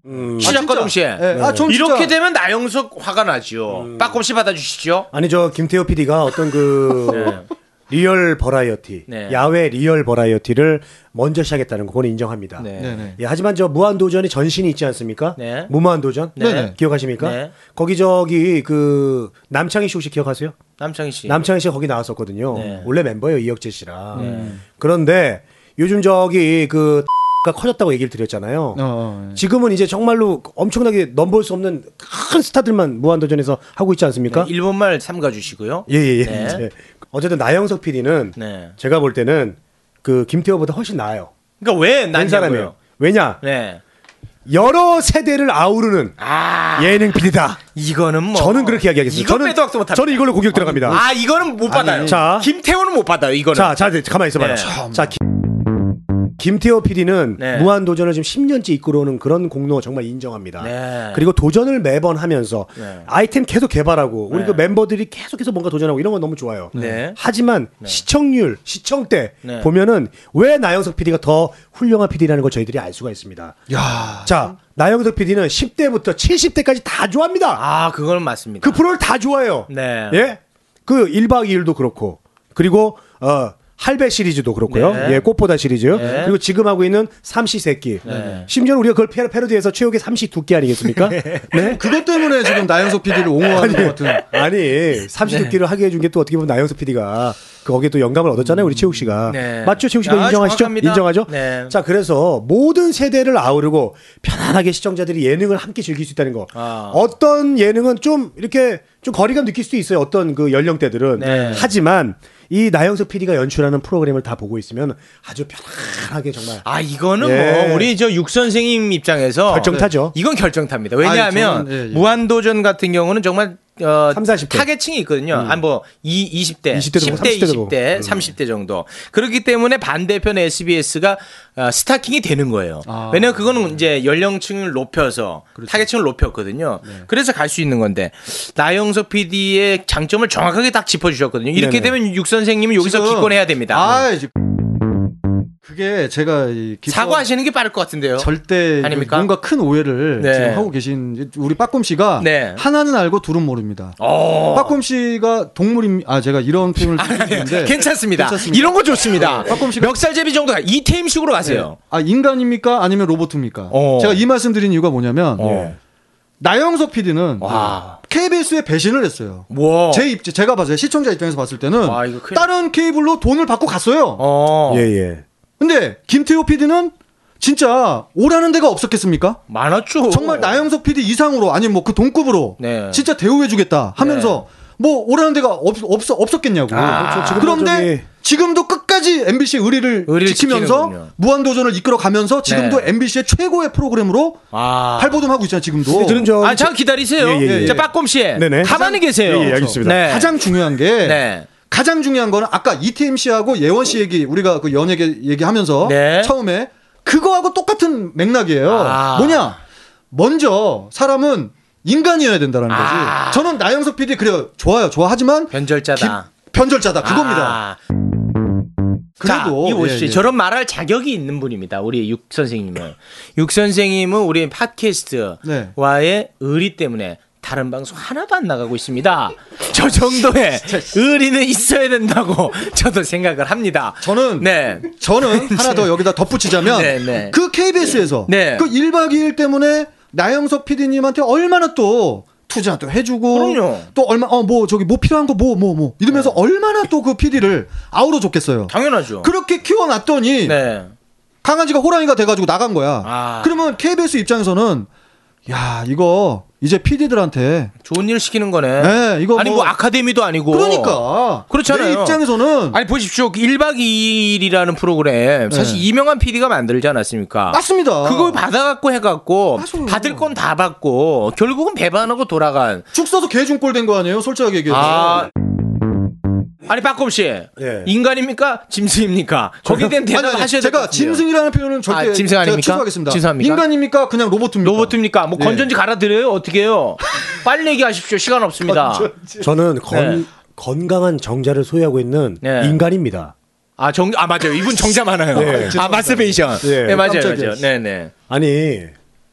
Speaker 3: 음.
Speaker 2: 시작과 동시에.
Speaker 1: 예, 아, 전
Speaker 2: 이렇게
Speaker 1: 진짜-
Speaker 2: 되면 나영석 화가 나죠. 빠꼼씨 받아주시죠.
Speaker 3: 아니 저 김태호 PD가 어떤 그 <laughs>
Speaker 2: 네.
Speaker 3: 리얼 버라이어티,
Speaker 2: 네.
Speaker 3: 야외 리얼 버라이어티를 먼저 시작했다는 거 그건 인정합니다.
Speaker 2: 네.
Speaker 1: 네네.
Speaker 3: 예, 하지만 저 무한 도전이 전신이 있지 않습니까?
Speaker 2: 네.
Speaker 3: 무무한도전?
Speaker 2: 네.
Speaker 3: 기억하십니까?
Speaker 2: 네.
Speaker 3: 거기 저기 그 남창희 씨 혹시 기억하세요?
Speaker 2: 남창희 씨.
Speaker 3: 남창희 씨가 거기 나왔었거든요.
Speaker 2: 네.
Speaker 3: 원래 멤버예요 이혁재 씨랑. 그런데 요즘 저기 그 가 커졌다고 얘기를 드렸잖아요.
Speaker 1: 어, 어, 예.
Speaker 3: 지금은 이제 정말로 엄청나게 넘볼 수 없는 큰 스타들만 무한도전에서 하고 있지 않습니까?
Speaker 2: 네, 일본말 삼가 주시고요.
Speaker 3: 예 예 예.
Speaker 2: 네.
Speaker 3: 어쨌든 나영석 PD는
Speaker 2: 네.
Speaker 3: 제가 볼 때는 그 김태호보다 훨씬 나아요.
Speaker 2: 그러니까 왜난난
Speaker 3: 사람이에요. 왜냐?
Speaker 2: 네.
Speaker 3: 여러 세대를 아우르는
Speaker 2: 아,
Speaker 3: 예능 PD다.
Speaker 2: 이거는 뭐
Speaker 3: 저는 그렇게 이야기하겠습니다. 저는
Speaker 2: 빼도 못합니다.
Speaker 3: 저는 이걸로 공격 들어갑니다.
Speaker 2: 아, 이거는 못 받아요.
Speaker 3: 자.
Speaker 2: 김태호는 못 받아요. 이거는.
Speaker 3: 자, 자, 가만히 있어봐요.
Speaker 2: 네.
Speaker 3: 자, 김, 김태호 PD는
Speaker 2: 네.
Speaker 3: 무한 도전을 지금 10년째 이끌어오는 그런 공로 정말 인정합니다.
Speaker 2: 네.
Speaker 3: 그리고 도전을 매번 하면서
Speaker 2: 네.
Speaker 3: 아이템 계속 개발하고 우리
Speaker 2: 네.
Speaker 3: 그 멤버들이 계속해서 뭔가 도전하고 이런 건 너무 좋아요.
Speaker 2: 네.
Speaker 3: 하지만 시청률, 시청대
Speaker 2: 네.
Speaker 3: 보면은 왜 나영석 PD가 더 훌륭한 PD라는 걸 저희들이 알 수가 있습니다.
Speaker 1: 야,
Speaker 3: 자, 나영석 PD는 10대부터 70대까지 다 좋아합니다.
Speaker 2: 아, 그건 맞습니다.
Speaker 3: 그 프로를 다 좋아해요.
Speaker 2: 네.
Speaker 3: 예? 그 1박 2일도 그렇고 그리고 어 할배 시리즈도 그렇고요.
Speaker 2: 네.
Speaker 3: 예, 꽃보다 시리즈.
Speaker 2: 네.
Speaker 3: 그리고 지금 하고 있는 삼시 세끼.
Speaker 2: 네.
Speaker 3: 심지어 우리가 그걸 패- 패러디해서 최욱의 삼시 두끼 아니겠습니까? <laughs> 네.
Speaker 1: 그것 때문에 지금 나영석 PD를 옹호하는 것 같은.
Speaker 3: 아니, 삼시 두끼를 하게 해준 게 또 어떻게 보면 나영석 PD가 거기에 또 영감을 얻었잖아요, 우리 최욱 씨가.
Speaker 2: 네.
Speaker 3: 맞죠, 최욱 씨가
Speaker 2: 아,
Speaker 3: 인정하시죠?
Speaker 2: 정확합니다.
Speaker 3: 인정하죠?
Speaker 2: 네.
Speaker 3: 자, 그래서 모든 세대를 아우르고 편안하게 시청자들이 예능을 함께 즐길 수 있다는 거.
Speaker 2: 아.
Speaker 3: 어떤 예능은 좀 이렇게 좀 거리감 느낄 수도 있어요. 어떤 그 연령대들은.
Speaker 2: 네.
Speaker 3: 하지만 이 나영석 PD가 연출하는 프로그램을 다 보고 있으면 아주 편안하게 정말
Speaker 2: 아, 이거는
Speaker 3: 예.
Speaker 2: 뭐 우리 저 육 선생님 입장에서
Speaker 3: 결정타죠.
Speaker 2: 이건 결정타입니다. 왜냐하면
Speaker 1: 아니, 저는, 예, 예.
Speaker 2: 무한도전 같은 경우는 정말 어,
Speaker 3: 3, 40대.
Speaker 2: 타겟층이 있거든요. 한 뭐, 이, 20대,
Speaker 3: 20대 도
Speaker 2: 10대,
Speaker 3: 30대 도
Speaker 2: 20대, 30대 정도. 그렇기 때문에 반대편 SBS가 어, 스타킹이 되는 거예요.
Speaker 1: 아.
Speaker 2: 왜냐면 그거는 이제 연령층을 높여서 타겟층을 높였거든요. 그래서 갈 수 있는 건데 나영석 PD의 장점을 정확하게 딱 짚어주셨거든요. 이렇게
Speaker 3: 네네.
Speaker 2: 되면 육 선생님은 여기서 기권해야 됩니다.
Speaker 1: 아, 이제 그게 제가
Speaker 2: 사과하시는 게 빠를 것 같은데요.
Speaker 1: 절대
Speaker 2: 아닙니까?
Speaker 1: 뭔가 큰 오해를
Speaker 2: 네.
Speaker 1: 지금 하고 계신 우리 빠꼼 씨가
Speaker 2: 네.
Speaker 1: 하나는 알고 둘은 모릅니다.
Speaker 2: 어.
Speaker 1: 빠꼼 씨가 동물임 아 제가 이런 표현을 쓰는데
Speaker 2: 괜찮습니다.
Speaker 1: 괜찮습니다.
Speaker 2: 이런 거 좋습니다.
Speaker 1: 네, 빠꼼 씨가
Speaker 2: 멱살제비 정도가 이태임식으로 가세요.
Speaker 1: 아 인간입니까 아니면 로봇입니까?
Speaker 2: 어.
Speaker 1: 제가 이 말씀 드린 이유가 뭐냐면
Speaker 2: 어.
Speaker 1: 나영석 PD는
Speaker 2: 와.
Speaker 1: KBS에 배신을 했어요.
Speaker 2: 뭐.
Speaker 1: 제 입, 제가 봤어요. 시청자 입장에서 봤을 때는
Speaker 2: 와,
Speaker 1: 다른 케이블로 돈을 받고 갔어요.
Speaker 2: 어.
Speaker 3: 예, 예.
Speaker 1: 근데 김태호 PD는 진짜 오라는 데가 없었겠습니까?
Speaker 2: 많았죠.
Speaker 1: 정말 나영석 PD 이상으로 아니면 뭐그 동급으로
Speaker 2: 네.
Speaker 1: 진짜 대우해주겠다 하면서 뭐 오라는 데가 없, 없, 없었겠냐고.
Speaker 2: 아, 그렇죠.
Speaker 1: 그런데
Speaker 3: 저기-
Speaker 1: 지금도 끝까지 MBC의 의리를,
Speaker 2: 의리를
Speaker 1: 지키면서
Speaker 2: 지키는군요.
Speaker 1: 무한도전을 이끌어가면서 지금도
Speaker 2: 네.
Speaker 1: MBC의 최고의 프로그램으로
Speaker 2: 아.
Speaker 1: 발돋움하고 있잖아요. 지금도.
Speaker 3: 저는 저
Speaker 2: 아, 잠깐 기다리세요.
Speaker 3: 예, 예, 예.
Speaker 2: 자, 빠꼼 씨.
Speaker 3: 네네.
Speaker 2: 가만히 계세요.
Speaker 3: 예, 예, 알겠습니다.
Speaker 2: 네.
Speaker 1: 가장 중요한 게
Speaker 2: 네.
Speaker 1: 가장 중요한 거는 아까 이태임 씨하고 예원 씨 얘기 우리가 그 연예계 얘기하면서
Speaker 2: 네.
Speaker 1: 처음에 그거하고 똑같은 맥락이에요.
Speaker 2: 아.
Speaker 1: 뭐냐? 먼저 사람은 인간이어야 된다는 거지.
Speaker 2: 아.
Speaker 1: 저는 나영석 PD 그래요. 좋아요. 좋아하지만
Speaker 2: 변절자다.
Speaker 1: 기- 변절자다. 그겁니다.
Speaker 2: 아.
Speaker 1: 그래도
Speaker 2: 자, 씨,
Speaker 1: 예, 예.
Speaker 2: 저런 말할 자격이 있는 분입니다. 우리 육 선생님은. 육 선생님은 우리 팟캐스트와의 의리 때문에 다른 방송 하나도 안 나가고 있습니다. <laughs> 저 정도의 <laughs> 의리는 있어야 된다고 <laughs> 저도 생각을 합니다.
Speaker 1: 저는
Speaker 2: 네.
Speaker 1: 저는 하나 더 여기다 덧붙이자면
Speaker 2: 네, 네.
Speaker 1: 그 KBS에서
Speaker 2: 네.
Speaker 1: 그 1박 2일 때문에 나영석 PD님한테 얼마나 또 투자 도 해주고
Speaker 2: 그럼요.
Speaker 1: 또 얼마 어 뭐 저기 뭐 필요한 거 뭐 뭐뭐 이러면서 얼마나 또 그 PD를 아우러 줬겠어요.
Speaker 2: 당연하죠.
Speaker 1: 그렇게 키워놨더니
Speaker 2: 네.
Speaker 1: 강아지가 호랑이가 돼가지고 나간 거야.
Speaker 2: 아.
Speaker 1: 그러면 KBS 입장에서는 야 이거 이제 PD들한테
Speaker 2: 좋은 일 시키는 거네.
Speaker 1: 네, 이거
Speaker 2: 아니 뭐,
Speaker 1: 뭐-
Speaker 2: 아카데미도 아니고.
Speaker 1: 그러니까
Speaker 2: 그렇잖아요.
Speaker 1: 내 입장에서는
Speaker 2: 아니 보십시오. 1박 2일이라는 프로그램 사실
Speaker 1: 네.
Speaker 2: 이명한 PD가 만들지 않았습니까?
Speaker 1: 맞습니다.
Speaker 2: 그걸 받아 갖고 해 갖고
Speaker 1: 맞아요.
Speaker 2: 받을 건 다 받고 결국은 배반하고 돌아간.
Speaker 1: 죽 써서 개중꼴 된 거 아니에요? 솔직하게 얘기해서.
Speaker 2: 아 아니 박검 씨
Speaker 3: 예.
Speaker 2: 인간입니까 짐승입니까? 거기에 대한 대답 하셔야
Speaker 1: 제가
Speaker 2: 될것 같아요.
Speaker 1: 짐승이라는 표현은 절대
Speaker 2: 아, 짐승
Speaker 1: 제가
Speaker 2: 아닙니까?
Speaker 1: 취소하겠습니다.
Speaker 2: 취소합니까?
Speaker 1: 인간입니까? 그냥 로봇입니까?
Speaker 2: 로봇입니까? 뭐
Speaker 1: 네.
Speaker 2: 건전지 갈아드려요? 어떻게 해요? 빨리 얘기하십시오. 시간 없습니다.
Speaker 3: 저는 건,
Speaker 2: 네.
Speaker 3: 건강한 정자를 소유하고 있는
Speaker 2: 네.
Speaker 3: 인간입니다.
Speaker 2: 아, 정, 아, 맞아요. 이분 정자 많아요.
Speaker 3: 네.
Speaker 2: 아, 마스베이션.
Speaker 3: 네.
Speaker 2: 네, 맞아요.
Speaker 1: 깜짝이야.
Speaker 2: 맞아요. 네네.
Speaker 3: 아니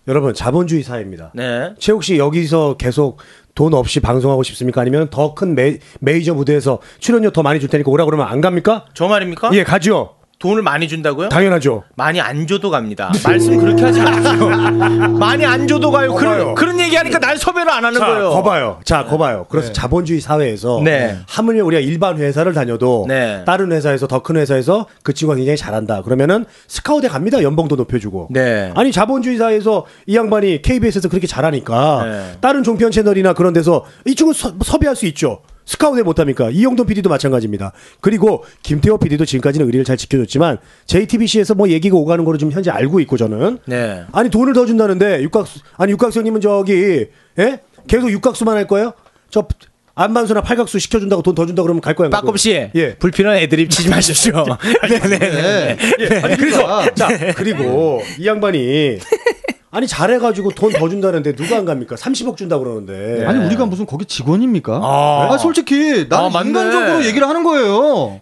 Speaker 3: 여러분 자본주의 사회입니다.
Speaker 2: 네.
Speaker 3: 최욱 씨 여기서 계속 돈 없이 방송하고 싶습니까? 아니면 더 큰 메이저 무대에서 출연료 더 많이 줄 테니까 오라 그러면 안 갑니까?
Speaker 2: 저 말입니까?
Speaker 3: 예, 가죠.
Speaker 2: 돈을 많이 준다고요?
Speaker 3: 당연하죠.
Speaker 2: 많이 안 줘도 갑니다. 말씀 그렇게 하지 마세요. <laughs> 많이 안 줘도 가요. 그런. 그런 얘기 하니까 날 섭외를 안 하는
Speaker 3: 자,
Speaker 2: 거예요.
Speaker 3: 거봐요. 자, 거봐요. 그래서 자본주의 사회에서
Speaker 2: 네.
Speaker 3: 하물며 우리가 일반 회사를 다녀도
Speaker 2: 네.
Speaker 3: 다른 회사에서 더 큰 회사에서 그 친구가 굉장히 잘한다. 그러면은 스카우트에 갑니다. 연봉도 높여주고.
Speaker 2: 네.
Speaker 3: 아니 자본주의 사회에서 이 양반이 KBS에서 그렇게 잘하니까
Speaker 2: 네.
Speaker 3: 다른 종편 채널이나 그런 데서 이 친구 서, 섭외할 수 있죠. 스카우트에 못합니까? 이영돈 PD도 마찬가지입니다. 그리고 김태호 PD도 지금까지는 의리를 잘 지켜줬지만 JTBC에서 뭐 얘기가 오가는 거를 좀 현재 알고 있고 저는
Speaker 2: 네.
Speaker 3: 아니 돈을 더 준다는데 육각수 아니 육각수님은 저기 예 계속 육각수만 할 거예요? 저 안반수나 팔각수 시켜준다고 돈 더 준다 고 그러면 갈 거예요?
Speaker 2: 빠꼼 씨.
Speaker 3: 예.
Speaker 2: 불필요한 애드립 치지 마십시오. 네 네 네. <laughs>
Speaker 1: 네.
Speaker 3: 아니 그래서 자 그리고 이 양반이 아니 잘해가지고 돈 더 준다는데 누가 안 갑니까? 30억 준다 고 그러는데
Speaker 1: 아니 우리가 무슨 거기 직원입니까?
Speaker 2: 아.
Speaker 1: 아, 솔직히 나는
Speaker 2: 아.
Speaker 1: 인간적으로 얘기를 하는 거예요.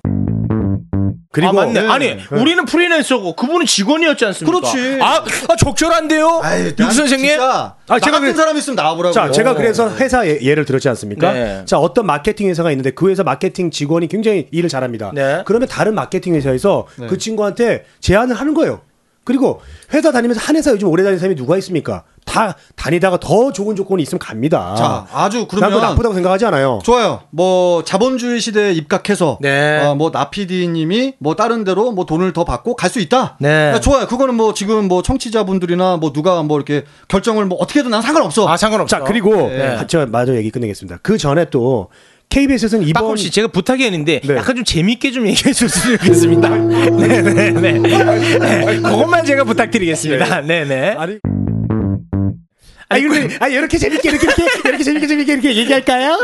Speaker 3: 그리고
Speaker 2: 아, 맞네.
Speaker 1: 네.
Speaker 2: 아니, 우리는 프리랜서고 그분은 직원이었지 않습니까?
Speaker 1: 그렇지.
Speaker 2: 아, 아 적절한데요?
Speaker 1: 난
Speaker 2: 선생님?
Speaker 1: 진짜
Speaker 3: 아,
Speaker 1: 나
Speaker 3: 제가
Speaker 1: 같은
Speaker 3: 그래-
Speaker 1: 사람 있으면 나와보라고.
Speaker 3: 자, 제가 그래서 회사 예, 예를 들었지 않습니까?
Speaker 2: 네.
Speaker 3: 자, 어떤 마케팅 회사가 있는데 그 회사 마케팅 직원이 굉장히 일을 잘합니다.
Speaker 2: 네.
Speaker 3: 그러면 다른 마케팅 회사에서
Speaker 1: 네.
Speaker 3: 그 친구한테 제안을 하는 거예요. 그리고 회사 다니면서 한 회사 요즘 오래 다니는 사람이 누가 있습니까? 다 다니다가 더 좋은 조건이 있으면 갑니다.
Speaker 1: 자, 아주
Speaker 3: 난
Speaker 1: 그러면
Speaker 3: 나쁘다고 생각하지 않아요.
Speaker 1: 좋아요. 뭐 자본주의 시대에 입각해서
Speaker 2: 네.
Speaker 1: 어, 뭐 나피디님이 뭐 다른 데로 뭐 돈을 더 받고 갈 수 있다.
Speaker 2: 네.
Speaker 1: 아, 좋아요. 그거는 뭐 지금 뭐 청취자분들이나 뭐 누가 뭐 이렇게 결정을 뭐 어떻게든 난 상관없어.
Speaker 2: 아, 상관없어.
Speaker 3: 자, 그리고
Speaker 2: 네.
Speaker 3: 아, 제가 마저 얘기 끝내겠습니다. 그 전에 또 KBS에서는 이번
Speaker 2: 빠꼼 씨, 제가 부탁이 있는데
Speaker 3: 네.
Speaker 2: 약간 좀 재밌게 좀 얘기해 줬으면 좋겠습니다. 네네네. <laughs> 네, 그것만 제가 부탁드리겠습니다. 네네.
Speaker 3: 아니 아, 이렇게, 아, 이렇게 재밌게, 이렇게, 이렇게, 이렇게 재밌게, 재밌게, 이렇게 얘기할까요?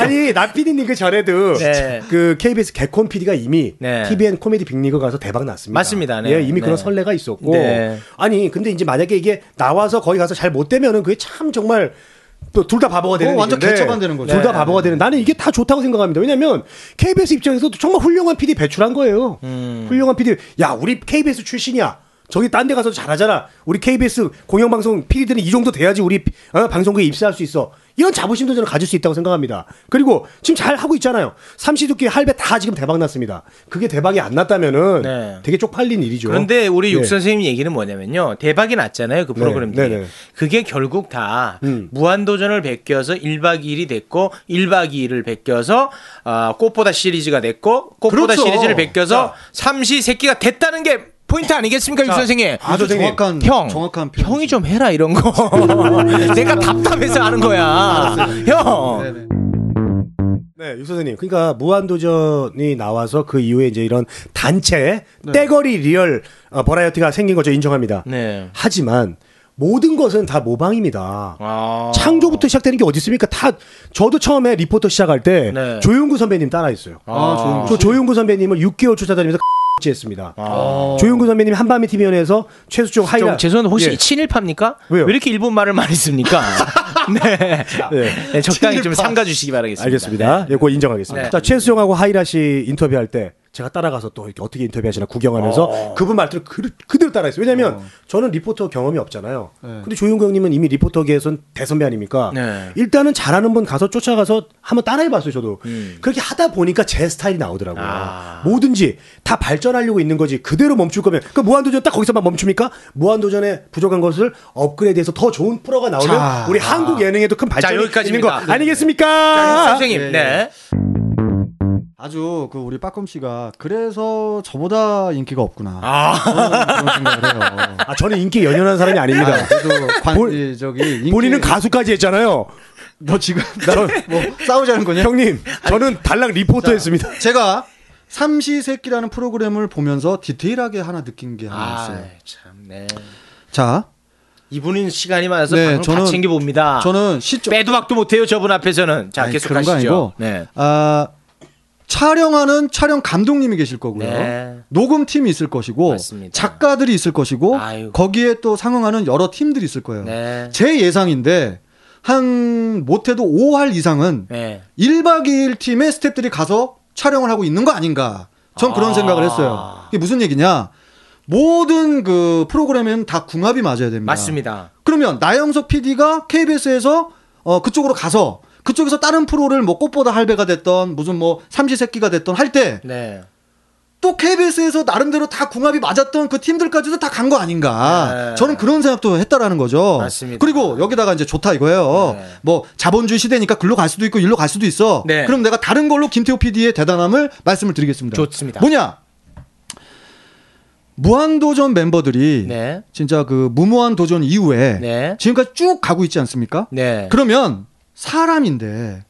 Speaker 3: 아니, 나피디님 그 전에도,
Speaker 2: 네.
Speaker 3: 그, KBS 개콘 PD가 이미,
Speaker 2: 네.
Speaker 3: TVN 코미디 빅리그 가서 대박 났습니다.
Speaker 2: 맞습니다. 네.
Speaker 3: 예, 이미
Speaker 2: 네.
Speaker 3: 그런 선례가 있었고.
Speaker 2: 네.
Speaker 3: 아니, 근데 이제 만약에 이게 나와서 거기 가서 잘 못 되면은 그게 참 정말, 또 둘 다 바보가 되는
Speaker 1: 완전
Speaker 3: 일인데
Speaker 1: 개처만 되는 거죠.
Speaker 3: 둘다
Speaker 2: 네.
Speaker 3: 바보가 되는. 나는 이게 다 좋다고 생각합니다. 왜냐면 KBS 입장에서도 정말 훌륭한 PD 배출한 거예요.
Speaker 2: 음.
Speaker 3: 훌륭한 PD. 야, 우리 KBS 출신이야. 저기 딴 데 가서 잘하잖아. 우리 KBS 공영방송 PD들은 이 정도 돼야지 우리 어, 방송국에 입사할 수 있어. 이런 자부심도 저는 가질 수 있다고 생각합니다. 그리고 지금 잘 하고 있잖아요. 삼시두끼 할배 다 지금 대박 났습니다. 그게 대박이 안 났다면은
Speaker 2: 네.
Speaker 3: 되게 쪽팔린 일이죠.
Speaker 2: 그런데 우리 육
Speaker 3: 네.
Speaker 2: 선생님 얘기는 뭐냐면요. 대박이 났잖아요. 그
Speaker 3: 네,
Speaker 2: 프로그램들이.
Speaker 3: 네, 네.
Speaker 2: 그게 결국 다
Speaker 3: 음.
Speaker 2: 무한도전을 베껴서 1박 2일이 됐고 1박 2일을 베껴서 아, 꽃보다 시리즈가 됐고 꽃보다
Speaker 1: 그렇죠.
Speaker 2: 시리즈를 베껴서 삼시 세끼가 됐다는 게 포인트 아니겠습니까, 육 선생님?
Speaker 1: 아주
Speaker 3: 선생님.
Speaker 1: 정확한
Speaker 2: 형,
Speaker 1: 정확한 표현.
Speaker 2: 형이 좀 해라 이런 거. <laughs> 내가 답답해서 하는 거야. 형.
Speaker 1: 네네.
Speaker 3: 네, 유 선생님. 그러니까 무한도전이 나와서 그 이후에 이제 이런 단체
Speaker 2: 네.
Speaker 3: 떼거리 리얼 어, 버라이어티가 생긴 거죠. 인정합니다.
Speaker 2: 네.
Speaker 3: 하지만 모든 것은 다 모방입니다.
Speaker 2: 아.
Speaker 3: 창조부터 시작되는 게 어디 있습니까? 다 저도 처음에 리포터 시작할 때
Speaker 2: 네.
Speaker 3: 조영구 선배님 따라했어요.
Speaker 1: 아, 조영구
Speaker 3: 저 조영구 선배님을 6개월 쫓아다니면서 했습니다.
Speaker 2: 아.
Speaker 3: 조영구 선배님 한밤의 TV연예에서 최수종
Speaker 2: 좀
Speaker 3: 하이라
Speaker 2: 죄송한데 혹시
Speaker 3: 예.
Speaker 2: 친일파입니까?
Speaker 3: 왜요?
Speaker 2: 왜 이렇게 일본 말을 많이 씁니까? <laughs> 네.
Speaker 3: 네.
Speaker 2: 네, 적당히 좀
Speaker 1: 친일파.
Speaker 2: 삼가 주시기 바라겠습니다.
Speaker 3: 알겠습니다. 예, 그거 인정하겠습니다.
Speaker 2: 네.
Speaker 3: 자, 최수종하고 하이라 씨 인터뷰할 때 제가 따라가서 또 이렇게 어떻게 인터뷰하시나 구경하면서
Speaker 2: 어.
Speaker 3: 그분 말투를 그, 그대로 따라했어요. 왜냐면 저는 리포터 경험이 없잖아요.
Speaker 1: 네.
Speaker 3: 근데 조용구 형님은 이미 리포터계에선 대선배 아닙니까?
Speaker 2: 네.
Speaker 3: 일단은 잘하는 분 가서 쫓아가서 한번 따라해봤어요, 저도.
Speaker 2: 음.
Speaker 3: 그렇게 하다 보니까 제 스타일이 나오더라고요.
Speaker 2: 아.
Speaker 3: 뭐든지 다 발전하려고 있는 거지. 그대로 멈출 거면. 그 무한도전 딱 거기서만 멈춥니까? 무한도전에 부족한 것을 업그레이드해서 더 좋은 프로가 나오면
Speaker 1: 자.
Speaker 3: 우리 한국 예능에도 큰 발전이
Speaker 2: 자.
Speaker 3: 있는 거 아니겠습니까?
Speaker 2: 자, 육 선생님.
Speaker 1: 예, 예.
Speaker 2: 네.
Speaker 1: 아주 그 우리 빠꼼 씨가 그래서 저보다 인기가 없구나.
Speaker 2: 아.
Speaker 1: 저는 그런 생각을 해요.
Speaker 3: 아, 저는 인기 연연한 사람이 아닙니다.
Speaker 1: 아, 그래도 관,
Speaker 3: 본-
Speaker 1: 이, 저기 인기,
Speaker 3: 본인은 가수까지 했잖아요.
Speaker 1: 너 지금 <laughs> 나랑 뭐 싸우자는 거냐?
Speaker 3: 형님, 저는 달랑 리포터 했습니다.
Speaker 1: 제가 삼시세끼라는 프로그램을 보면서 디테일하게 하나 느낀 게 하나
Speaker 2: 아,
Speaker 1: 있어요.
Speaker 2: 참, 네.
Speaker 1: 자,
Speaker 2: 이분은 시간이 많아서
Speaker 1: 네, 저는-
Speaker 2: 챙겨 봅니다.
Speaker 1: 저는 시점
Speaker 2: 빼도 박도 못해요 저분 앞에서는. 자
Speaker 1: 아니,
Speaker 2: 계속
Speaker 1: 그런 거
Speaker 2: 가시죠.
Speaker 1: 아니고
Speaker 2: 네.
Speaker 1: 아, 촬영하는 촬영 감독님이 계실 거고요.
Speaker 2: 네.
Speaker 1: 녹음팀이 있을 것이고
Speaker 2: 맞습니다.
Speaker 1: 작가들이 있을 것이고
Speaker 2: 아이고.
Speaker 1: 거기에 또 상응하는 여러 팀들이 있을 거예요.
Speaker 2: 네.
Speaker 1: 제 예상인데 한 못해도 5할 이상은
Speaker 2: 네.
Speaker 1: 1박 2일 팀의 스태프들이 가서 촬영을 하고 있는 거 아닌가. 전 그런
Speaker 2: 아.
Speaker 1: 생각을 했어요. 이게 무슨 얘기냐? 모든 그 프로그램에는 다 궁합이 맞아야 됩니다.
Speaker 2: 맞습니다.
Speaker 1: 그러면 나영석 PD가 KBS에서 어 그쪽으로 가서 그쪽에서 다른 프로를 뭐 꽃보다 할배가 됐던 무슨 뭐 삼시세끼가 됐던 할 때또
Speaker 2: 네.
Speaker 1: KBS에서 나름대로 다 궁합이 맞았던 그 팀들까지도 다 간 거 아닌가.
Speaker 2: 네.
Speaker 1: 저는 그런 생각도 했다라는 거죠.
Speaker 2: 맞습니다.
Speaker 1: 그리고 여기다가 이제 좋다 이거예요.
Speaker 2: 네.
Speaker 1: 뭐 자본주의 시대니까 글로 갈 수도 있고 일로 갈 수도 있어.
Speaker 2: 네.
Speaker 1: 그럼 내가 다른 걸로 김태호 PD의 대단함을 말씀을 드리겠습니다.
Speaker 2: 좋습니다.
Speaker 1: 뭐냐? 무한도전 멤버들이
Speaker 2: 네.
Speaker 1: 진짜 그 무모한 도전 이후에
Speaker 2: 네.
Speaker 1: 지금까지 쭉 가고 있지 않습니까?
Speaker 2: 네.
Speaker 1: 그러면 사람인데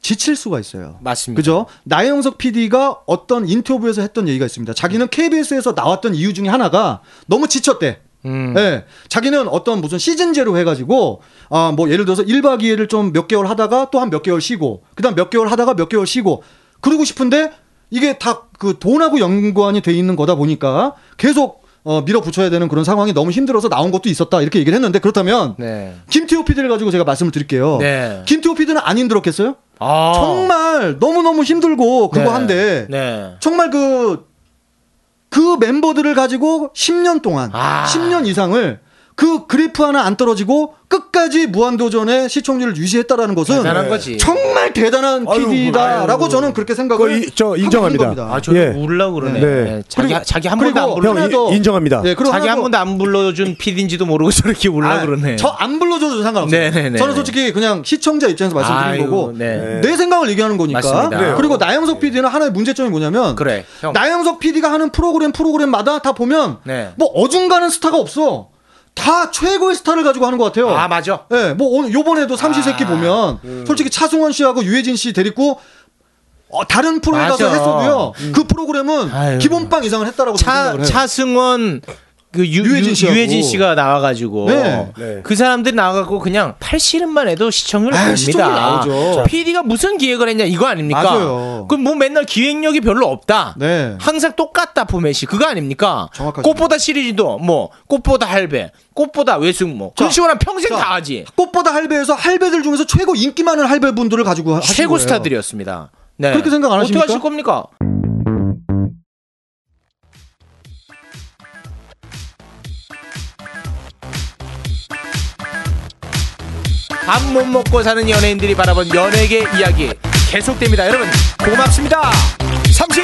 Speaker 1: 지칠 수가 있어요.
Speaker 2: 맞습니다.
Speaker 1: 그죠? 나영석 PD가 어떤 인터뷰에서 했던 얘기가 있습니다. 자기는 KBS에서 나왔던 이유 중에 하나가 너무 지쳤대.
Speaker 2: 음.
Speaker 1: 예. 자기는 어떤 무슨 시즌제로 해가지고, 아, 뭐 예를 들어서 1박 2일을 좀 몇 개월 하다가 또 한 몇 개월 쉬고, 그 다음 몇 개월 하다가 몇 개월 쉬고, 그러고 싶은데 이게 다 그 돈하고 연관이 돼 있는 거다 보니까 계속 어, 밀어붙여야 되는 그런 상황이 너무 힘들어서 나온 것도 있었다. 이렇게 얘기를 했는데 그렇다면
Speaker 2: 네.
Speaker 1: 김태호 PD를 가지고 제가 말씀을 드릴게요.
Speaker 2: 네.
Speaker 1: 김태호 PD는 안 힘들었겠어요?
Speaker 2: 아.
Speaker 1: 정말 너무 너무 힘들고 그거
Speaker 2: 네.
Speaker 1: 한데
Speaker 2: 네.
Speaker 1: 정말 그, 그 멤버들을 가지고 10년 동안,
Speaker 2: 아.
Speaker 1: 10년 이상을 그 그래프 하나 안 떨어지고 끝까지 무한도전의 시청률을 유지했다라는 것은
Speaker 2: 대단한 거지.
Speaker 1: 정말 대단한
Speaker 3: 아유,
Speaker 1: PD다라고
Speaker 3: 아유.
Speaker 1: 저는 그렇게 생각을
Speaker 3: 이- 저 인정합니다.
Speaker 1: 겁니다.
Speaker 2: 아, 저는
Speaker 3: 예.
Speaker 2: 울라 그러네.
Speaker 3: 네.
Speaker 2: 네. 자기
Speaker 1: 그리고-
Speaker 2: 자기 한 번도 안 불러.
Speaker 3: 형 인정합니다.
Speaker 1: 네, 그리고
Speaker 2: 자기 한
Speaker 1: 더-
Speaker 2: 번도 안 불러준 PD인지도 모르고 저렇게 울라
Speaker 1: 아,
Speaker 2: 그러네.
Speaker 1: 저 안 불러줘도 상관없어요.
Speaker 2: 네네네.
Speaker 1: 저는 솔직히 그냥 시청자 입장에서 말씀드린
Speaker 2: 아이고,
Speaker 1: 거고
Speaker 2: 네.
Speaker 1: 내 생각을 얘기하는 거니까.
Speaker 2: 맞습니다.
Speaker 1: 그리고 나영석 PD는 하나의 문제점이 뭐냐면
Speaker 2: 그래. 형.
Speaker 1: 나영석 PD가 하는 프로그램 프로그램마다 다 보면
Speaker 2: 네.
Speaker 1: 뭐 어중간한 스타가 없어. 다 최고의 스타를 가지고 하는 것 같아요.
Speaker 2: 아, 맞아.
Speaker 1: 예, 뭐 오늘 요번에도 삼시세끼
Speaker 2: 아,
Speaker 1: 보면 솔직히 차승원 씨하고 유해진 씨 데리고 어, 다른 프로에
Speaker 2: 맞아.
Speaker 1: 가서 했어도요. 그 프로그램은
Speaker 2: 아유.
Speaker 1: 기본빵 이상을 했다라고
Speaker 2: 차
Speaker 1: 생각을 해요.
Speaker 2: 차승원 그 유,
Speaker 1: 유해진
Speaker 2: 유. 유해진 씨가 나와가지고
Speaker 1: 네.
Speaker 3: 네.
Speaker 2: 그 사람들이 나와갖고 그냥 팔씨름만 해도 시청률
Speaker 1: 아,
Speaker 2: 봅니다.
Speaker 1: 시청률 나오죠.
Speaker 2: PD가 무슨 기획을 했냐 이거 아닙니까?
Speaker 1: 맞아요.
Speaker 2: 그럼 뭐 맨날 기획력이 별로 없다.
Speaker 1: 네.
Speaker 2: 항상 똑같다 포맷이 그거 아닙니까?
Speaker 1: 정확하십니다.
Speaker 2: 꽃보다 시리즈도 뭐 꽃보다 할배, 꽃보다 외숙모 뭐 그런
Speaker 1: 자,
Speaker 2: 식으로 평생
Speaker 1: 자,
Speaker 2: 다 하지.
Speaker 1: 꽃보다 할배에서 할배들 중에서 최고 인기 많은 할배 분들을 가지고 하신
Speaker 2: 최고
Speaker 1: 거예요.
Speaker 2: 스타들이었습니다. 네.
Speaker 1: 그렇게 생각 안
Speaker 2: 어떻게
Speaker 1: 하십니까?
Speaker 2: 하실 겁니까? 밥 못 먹고 사는 연예인들이 바라본 연예계 이야기 계속됩니다. 여러분 고맙습니다. 삼시